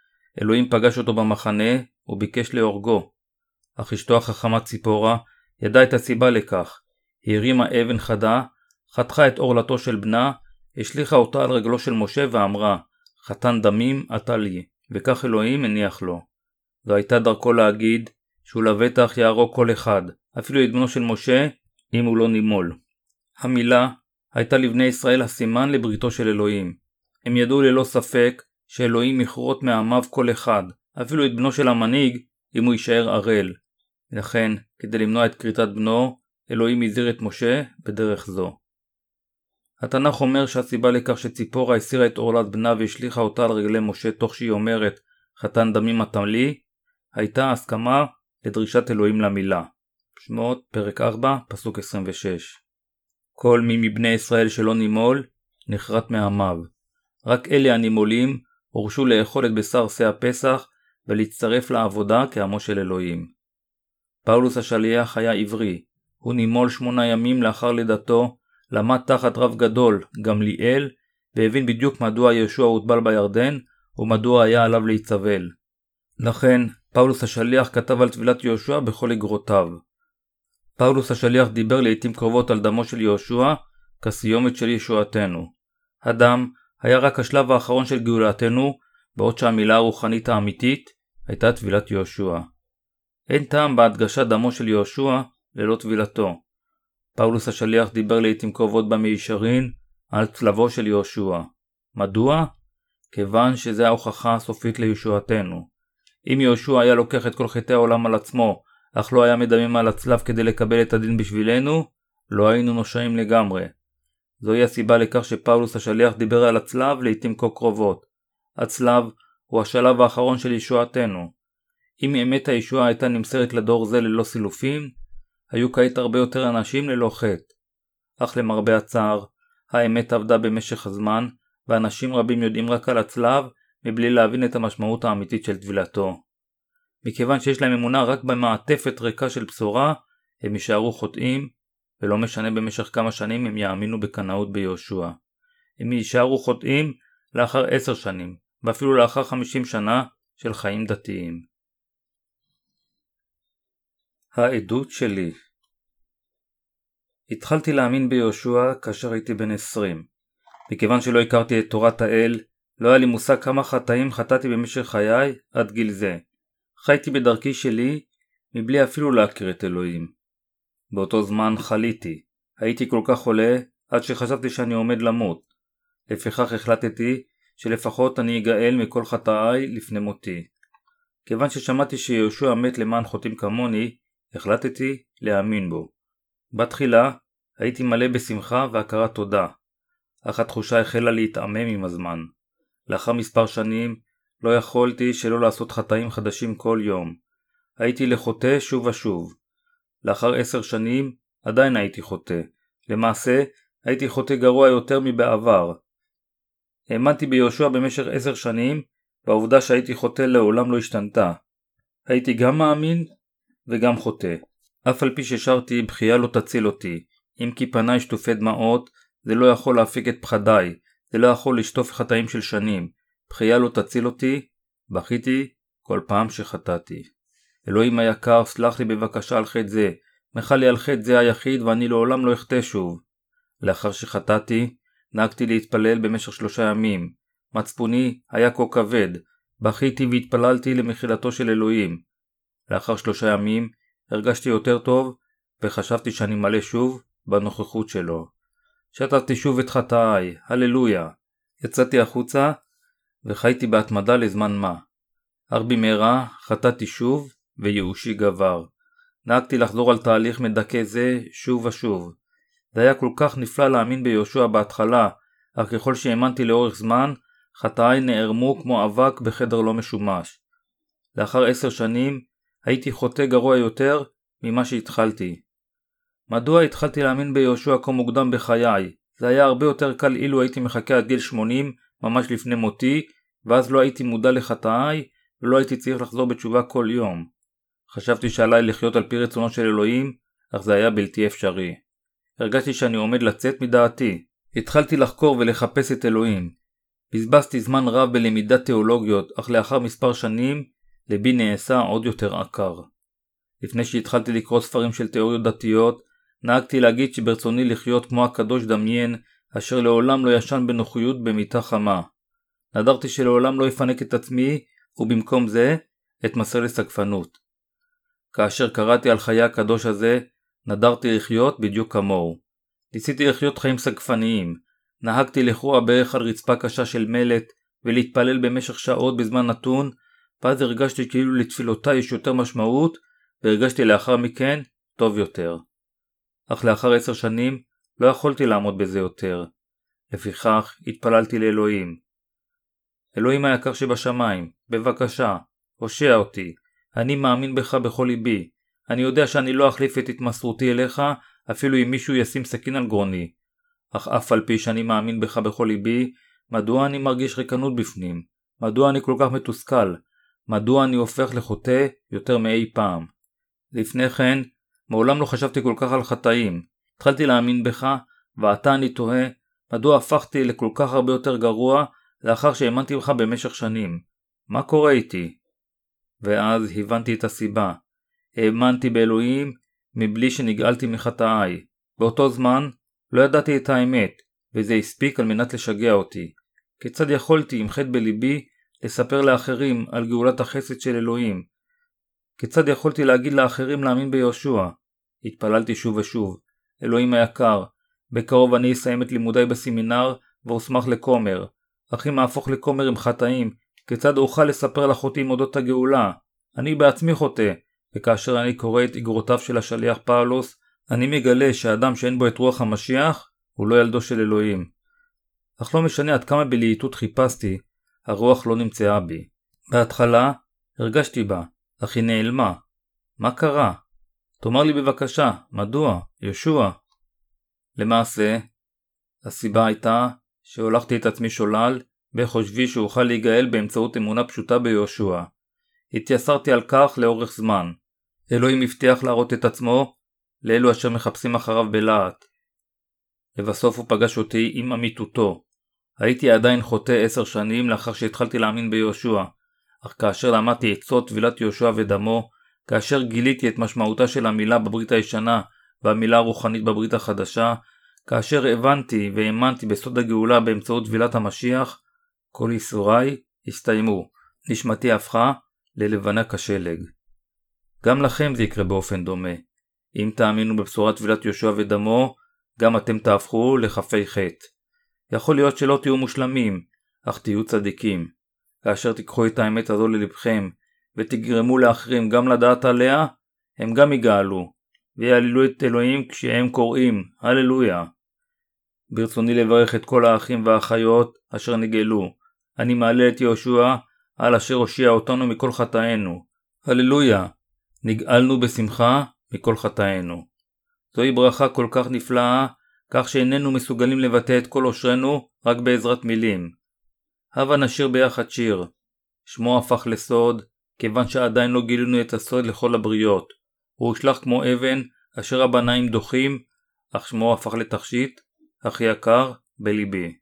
אלוהים פגש אותו במחנה וביקש להורגו. אך אשתו החכמה ציפורה ידעה את הסיבה לכך. היא הרימה אבן חדה, חתכה את עורלתו של בנה, השליכה אותה על רגלו של משה ואמרה, חתן דמים אתה לי, וכך אלוהים הניח לו. זו הייתה דרכו להגיד שהוא לבטח יהרוג כל אחד, אפילו את בנו של משה, אם הוא לא נימול. המילה הייתה לבני ישראל הסימן לבריתו של אלוהים. הם ידעו ללא ספק שאלוהים יכרות מעמיו כל אחד, אפילו את בנו של המנהיג, אם הוא יישאר ערל. לכן, כדי למנוע את כריתת בנו, אלוהים הזהיר את משה בדרך זו. התנ"ך אומר שהסיבה לכך שציפורה הסירה את עורלת בנה והשליכה אותה על רגלי משה תוך שהיא אומרת חתן דמים אתה לי, הייתה הסכמה לדרישת אלוהים למילה. שמות, פרק 4, פסוק 26. כל מי מבני ישראל שלא נימול, נחרט מעמיו. רק אלה הנימולים הורשו לאכול את בשר שא הפסח ולהצטרף לעבודה כעמו של אלוהים. פאולוס השליח היה עברי, הוא נימול שמונה ימים לאחר לידתו, למד תחת רב גדול, גמליאל, והבין בדיוק מדוע יהושע הוטבל בירדן, ומדוע היה עליו להיצבל. לכן, פאולוס השליח כתב על טבילת יהושע בכל אגרותיו. פאולוס השליח דיבר לעיתים קרובות על דמו של יהושע כסיומת של ישועתנו. הדם היה רק השלב האחרון של גאולתנו, בעוד שהמילה הרוחנית האמיתית הייתה טבילת יהושע. אין טעם בהדגשת דמו של יהושע ללא טבילתו. פאולוס השליח דיבר לעיתים קרובות במישרין על צלבו של יהושע. מדוע? כיוון שזו ההוכחה הסופית לישועתנו. אם יהושע היה לוקח את כל חטאי העולם על עצמו, אך לא היה מדמם על הצלב כדי לקבל את הדין בשבילנו, לא היינו נושעים לגמרי. זוהי הסיבה לכך שפאולוס השליח דיבר על הצלב לעיתים כה קרובות. הצלב הוא השלב האחרון של ישועתנו. אם אמת הישועה הייתה נמסרת לדור זה ללא סילופים, היו כעת הרבה יותר אנשים ללא חטא. אך למרבה הצער, האמת עבדה במשך הזמן, ואנשים רבים יודעים רק על הצלב, מבלי להבין את המשמעות האמיתית של טבילתו. מכיוון שיש להם אמונה רק במעטפת ריקה של בשורה, הם יישארו חוטאים, ולא משנה במשך כמה שנים הם יאמינו בקנאות ביהושע. הם יישארו חוטאים לאחר עשר שנים, ואפילו לאחר חמישים שנה של חיים דתיים. העדות שלי התחלתי להאמין ביהושע כאשר הייתי בן עשרים. מכיוון שלא הכרתי את תורת האל, לא היה לי מושג כמה חטאים חטאתי במשך חיי עד גיל זה. חייתי בדרכי שלי מבלי אפילו להכיר את אלוהים. באותו זמן חליתי. הייתי כל כך חולה עד שחשבתי שאני עומד למות. לפיכך החלטתי שלפחות אני אגאל מכל חטאיי לפני מותי. כיוון ששמעתי שיהושע מת למען חוטאים כמוני, החלטתי להאמין בו. בתחילה הייתי מלא בשמחה והכרת תודה, אך התחושה החלה להתעמם עם הזמן. לאחר מספר שנים לא יכולתי שלא לעשות חטאים חדשים כל יום. הייתי לחוטא שוב ושוב. לאחר עשר שנים עדיין הייתי חוטא. למעשה, הייתי חוטא גרוע יותר מבעבר. האמנתי ביהושע במשך עשר שנים, והעובדה שהייתי חוטא לעולם לא השתנתה. הייתי גם מאמין וגם חוטא. אף על פי ששרתי בכייה לא תציל אותי, אם כי פניי שטופי דמעות, זה לא יכול להפיק את פחדיי, זה לא יכול לשטוף חטאים של שנים. בכייה לא תציל אותי, בכיתי כל פעם שחטאתי. אלוהים היקר, סלח לי בבקשה על חטא זה, מחל לי על חטא זה היחיד ואני לעולם לא אחטא שוב. לאחר שחטאתי, נהגתי להתפלל במשך שלושה ימים. מצפוני היה כה כבד, בכיתי והתפללתי למחילתו של אלוהים. לאחר שלושה ימים הרגשתי יותר טוב, וחשבתי שאני מלא שוב בנוכחות שלו. שתתי שוב את חטאיי, הללויה. יצאתי החוצה, וחייתי בהתמדה לזמן מה. אך במהרה חטאתי שוב, וייאושי גבר. נהגתי לחזור על תהליך מדכא זה שוב ושוב. זה היה כל כך נפלא להאמין ביהושע בהתחלה, אך ככל שהאמנתי לאורך זמן, חטאיי נערמו כמו אבק בחדר לא משומש. לאחר עשר שנים, הייתי חוטא גרוע יותר ממה שהתחלתי. מדוע התחלתי להאמין ביהושע כה מוקדם בחיי? זה היה הרבה יותר קל אילו הייתי מחכה עד גיל 80, ממש לפני מותי, ואז לא הייתי מודע לחטאיי, ולא הייתי צריך לחזור בתשובה כל יום. חשבתי שעליי לחיות על פי רצונו של אלוהים, אך זה היה בלתי אפשרי. הרגשתי שאני עומד לצאת מדעתי. התחלתי לחקור ולחפש את אלוהים. בזבזתי זמן רב בלמידת תיאולוגיות, אך לאחר מספר שנים, לבי נעשה עוד יותר עקר. לפני שהתחלתי לקרוא ספרים של תיאוריות דתיות, נהגתי להגיד שברצוני לחיות כמו הקדוש דמיין, אשר לעולם לא ישן בנוחיות במיטה חמה. נדרתי שלעולם לא אפנק את עצמי, ובמקום זה, אתמסר לסגפנות. כאשר קראתי על חיי הקדוש הזה, נדרתי לחיות בדיוק כמוהו. ניסיתי לחיות חיים סגפניים, נהגתי לכרוע בערך על רצפה קשה של מלט, ולהתפלל במשך שעות בזמן נתון, ואז הרגשתי כאילו לתפילותיי יש יותר משמעות, והרגשתי לאחר מכן טוב יותר. אך לאחר עשר שנים לא יכולתי לעמוד בזה יותר. לפיכך התפללתי לאלוהים. אלוהים היקר שבשמיים, בבקשה, הושע אותי, אני מאמין בך בכל ליבי. אני יודע שאני לא אחליף את התמסרותי אליך, אפילו אם מישהו ישים סכין על גרוני. אך אף על פי שאני מאמין בך בכל ליבי, מדוע אני מרגיש ריקנות בפנים? מדוע אני כל כך מתוסכל? מדוע אני הופך לחוטא יותר מאי פעם? לפני כן, מעולם לא חשבתי כל כך על חטאים. התחלתי להאמין בך, ועתה אני תוהה, מדוע הפכתי לכל כך הרבה יותר גרוע לאחר שהאמנתי בך במשך שנים? מה קורה איתי? ואז הבנתי את הסיבה. האמנתי באלוהים מבלי שנגאלתי מחטאיי. באותו זמן לא ידעתי את האמת, וזה הספיק על מנת לשגע אותי. כיצד יכולתי עם חטא בליבי לספר לאחרים על גאולת החסד של אלוהים? כיצד יכולתי להגיד לאחרים להאמין ביהושע? התפללתי שוב ושוב. אלוהים היקר, בקרוב אני אסיים את לימודיי בסמינר ואוסמך לכומר. אך אם אהפוך לכומר עם חטאים, כיצד אוכל לספר לחוטאים אודות הגאולה? אני בעצמי חוטא, וכאשר אני קורא את איגרותיו של השליח פאולוס, אני מגלה שאדם שאין בו את רוח המשיח, הוא לא ילדו של אלוהים. אך לא משנה עד כמה בלהיטות חיפשתי, הרוח לא נמצאה בי. בהתחלה, הרגשתי בה, אך היא נעלמה. מה קרה? תאמר לי בבקשה, מדוע? ישוע. למעשה, הסיבה הייתה שהולכתי את עצמי שולל בחושבי שאוכל להיגאל באמצעות אמונה פשוטה ביהושע. התייסרתי על כך לאורך זמן. אלוהים הבטיח להראות את עצמו לאלו אשר מחפשים אחריו בלהט. לבסוף הוא פגש אותי עם אמיתותו. הייתי עדיין חוטא עשר שנים לאחר שהתחלתי להאמין ביהושע, אך כאשר למדתי עצות טבילת יהושע ודמו, כאשר גיליתי את משמעותה של המילה בברית הישנה והמילה הרוחנית בברית החדשה, כאשר הבנתי והאמנתי בסוד הגאולה באמצעות טבילת המשיח, כל ייסוריי הסתיימו, נשמתי הפכה ללבנה כשלג. גם לכם זה יקרה באופן דומה. אם תאמינו בבשורת טבילת יהושע ודמו, גם אתם תהפכו לכפי חטא. יכול להיות שלא תהיו מושלמים, אך תהיו צדיקים. כאשר תיקחו את האמת הזו ללבכם, ותגרמו לאחרים גם לדעת עליה, הם גם יגאלו, ויעללו את אלוהים כשהם קוראים, הללויה. ברצוני לברך את כל האחים והאחיות אשר נגאלו. אני מעלה את יהושע על אשר הושיע אותנו מכל חטאינו. הללויה. נגאלנו בשמחה מכל חטאינו. זוהי ברכה כל כך נפלאה, כך שאיננו מסוגלים לבטא את כל עושרנו רק בעזרת מילים. הבה נשיר ביחד שיר. שמו הפך לסוד, כיוון שעדיין לא גילינו את הסוד לכל הבריות. הוא הושלך כמו אבן, אשר הבנאים דוחים, אך שמו הפך לתכשיט, הכי יקר בליבי.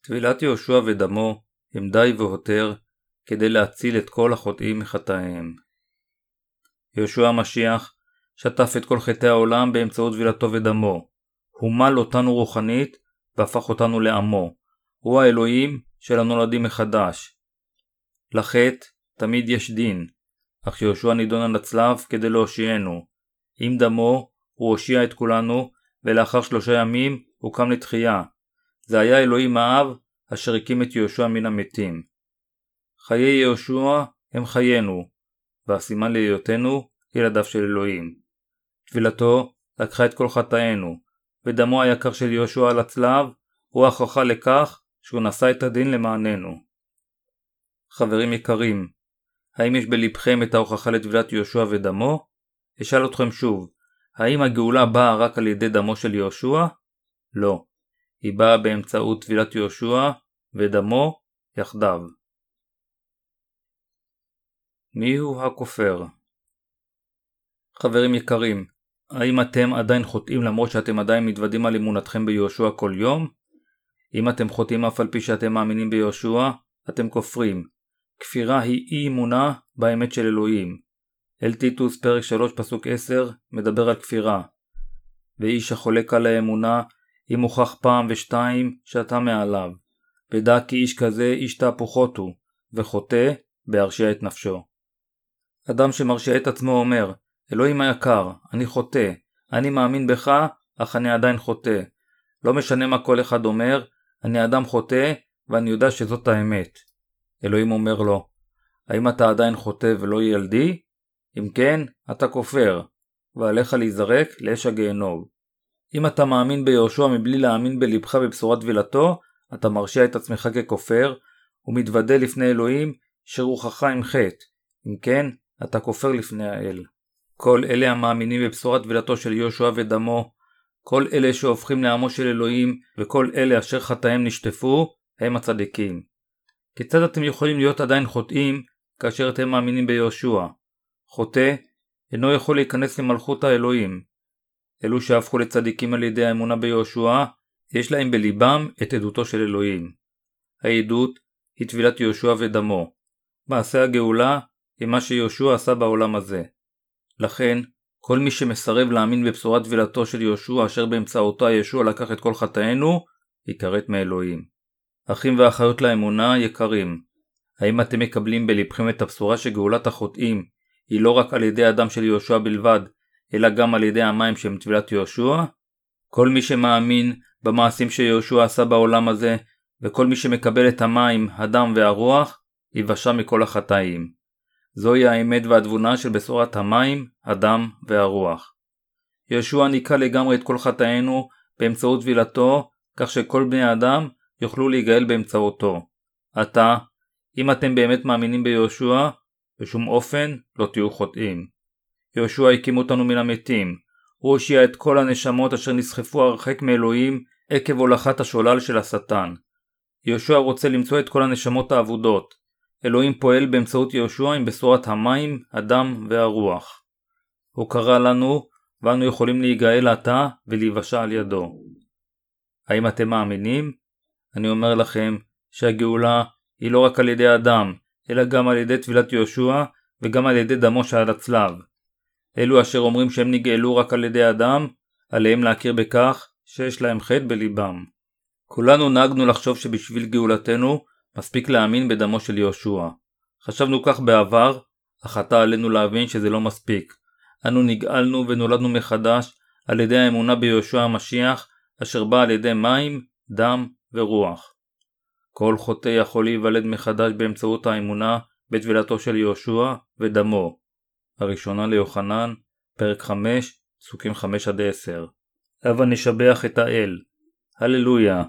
טבילת יהושע ודמו הם די והותר כדי להציל את כל החוטאים מחטאיהם. יהושע המשיח שטף את כל חטאי העולם באמצעות טבילתו ודמו. הוא מל אותנו רוחנית והפך אותנו לעמו. הוא האלוהים של הנולדים מחדש. לחטא תמיד יש דין, אך יהושע נידון על הצלב כדי להושיענו. עם דמו הוא הושיע את כולנו, ולאחר שלושה ימים הוא קם לתחייה. זה היה אלוהים האב אשר הקים את יהושע מן המתים. חיי יהושע הם חיינו, והסימן להיותנו ילדיו של אלוהים. טבילתו לקחה את כל חטאינו, ודמו היקר של יהושע על הצלב הוא ההוכחה לכך שהוא נשא את הדין למעננו. חברים יקרים, האם יש בלבכם את ההוכחה לטבילת יהושע ודמו? אשאל אתכם שוב, האם הגאולה באה רק על ידי דמו של יהושע? לא. היא באה באמצעות טבילת יהושע ודמו יחדיו. מיהו הכופר? חברים יקרים, האם אתם עדיין חוטאים למרות שאתם עדיין מתוודים על אמונתכם ביהושע כל יום? אם אתם חוטאים אף על פי שאתם מאמינים ביהושע, אתם כופרים. כפירה היא אי אמונה באמת של אלוהים. אל טיטוס פרק 3 פסוק 10 מדבר על כפירה. ואיש החולק על האמונה אם הוכח פעם ושתיים שאתה מעליו. ודע כי איש כזה איש תהפוכות הוא, וחוטא בהרשיע את נפשו. אדם שמרשיע את עצמו אומר, אלוהים היקר, אני חוטא, אני מאמין בך, אך אני עדיין חוטא. לא משנה מה כל אחד אומר, אני אדם חוטא, ואני יודע שזאת האמת. אלוהים אומר לו, האם אתה עדיין חוטא ולא ילדי? אם כן, אתה כופר, ועליך להיזרק לאש הגיהנוב. אם אתה מאמין ביהושע מבלי להאמין בלבך בבשורת טבילתו, אתה מרשיע את עצמך ככופר, ומתוודה לפני אלוהים שרוחך עם חטא. אם כן, אתה כופר לפני האל. כל אלה המאמינים בבשורת טבילתו של יהושע ודמו, כל אלה שהופכים לעמו של אלוהים, וכל אלה אשר חטאיהם נשטפו, הם הצדיקים. כיצד אתם יכולים להיות עדיין חוטאים, כאשר אתם מאמינים ביהושע? חוטא אינו יכול להיכנס למלכות האלוהים. אלו שהפכו לצדיקים על ידי האמונה ביהושע, יש להם בליבם את עדותו של אלוהים. העדות היא טבילת יהושע ודמו. מעשה הגאולה היא מה שיהושע עשה בעולם הזה. לכן, כל מי שמסרב להאמין בבשורת טבילתו של יהושע אשר באמצעותה ישוע לקח את כל חטאינו, יכרת מאלוהים. אחים ואחיות לאמונה יקרים, האם אתם מקבלים בלבכם את הבשורה שגאולת החוטאים היא לא רק על ידי הדם של יהושע בלבד, אלא גם על ידי המים שהם טבילת יהושע? כל מי שמאמין במעשים שיהושע עשה בעולם הזה, וכל מי שמקבל את המים, הדם והרוח, יבשע מכל החטאים. זוהי האמת והתבונה של בשורת המים, הדם והרוח. יהושע ניקה לגמרי את כל חטאינו באמצעות טבילתו, כך שכל בני האדם יוכלו להיגאל באמצעותו. עתה, אם אתם באמת מאמינים ביהושע, בשום אופן לא תהיו חוטאים. יהושע הקים אותנו מן המתים. הוא הושיע את כל הנשמות אשר נסחפו הרחק מאלוהים עקב הולכת השולל של השטן. יהושע רוצה למצוא את כל הנשמות האבודות. אלוהים פועל באמצעות יהושע עם בשורת המים, הדם והרוח. הוא קרא לנו, ואנו יכולים להיגאל עתה ולהיוושע על ידו. האם אתם מאמינים? אני אומר לכם שהגאולה היא לא רק על ידי אדם, אלא גם על ידי טבילת יהושע וגם על ידי דמו שעל הצלב. אלו אשר אומרים שהם נגאלו רק על ידי אדם, עליהם להכיר בכך שיש להם חטא בליבם. כולנו נהגנו לחשוב שבשביל גאולתנו מספיק להאמין בדמו של יהושע. חשבנו כך בעבר, אך עתה עלינו להבין שזה לא מספיק. אנו נגאלנו ונולדנו מחדש על ידי האמונה ביהושע המשיח, אשר בא על ידי מים, דם ורוח. כל חוטא יכול להיוולד מחדש באמצעות האמונה בטבילתו של יהושע ודמו. הראשונה ליוחנן, פרק 5, פסוקים 5-10 הבה נשבח את האל. הללויה,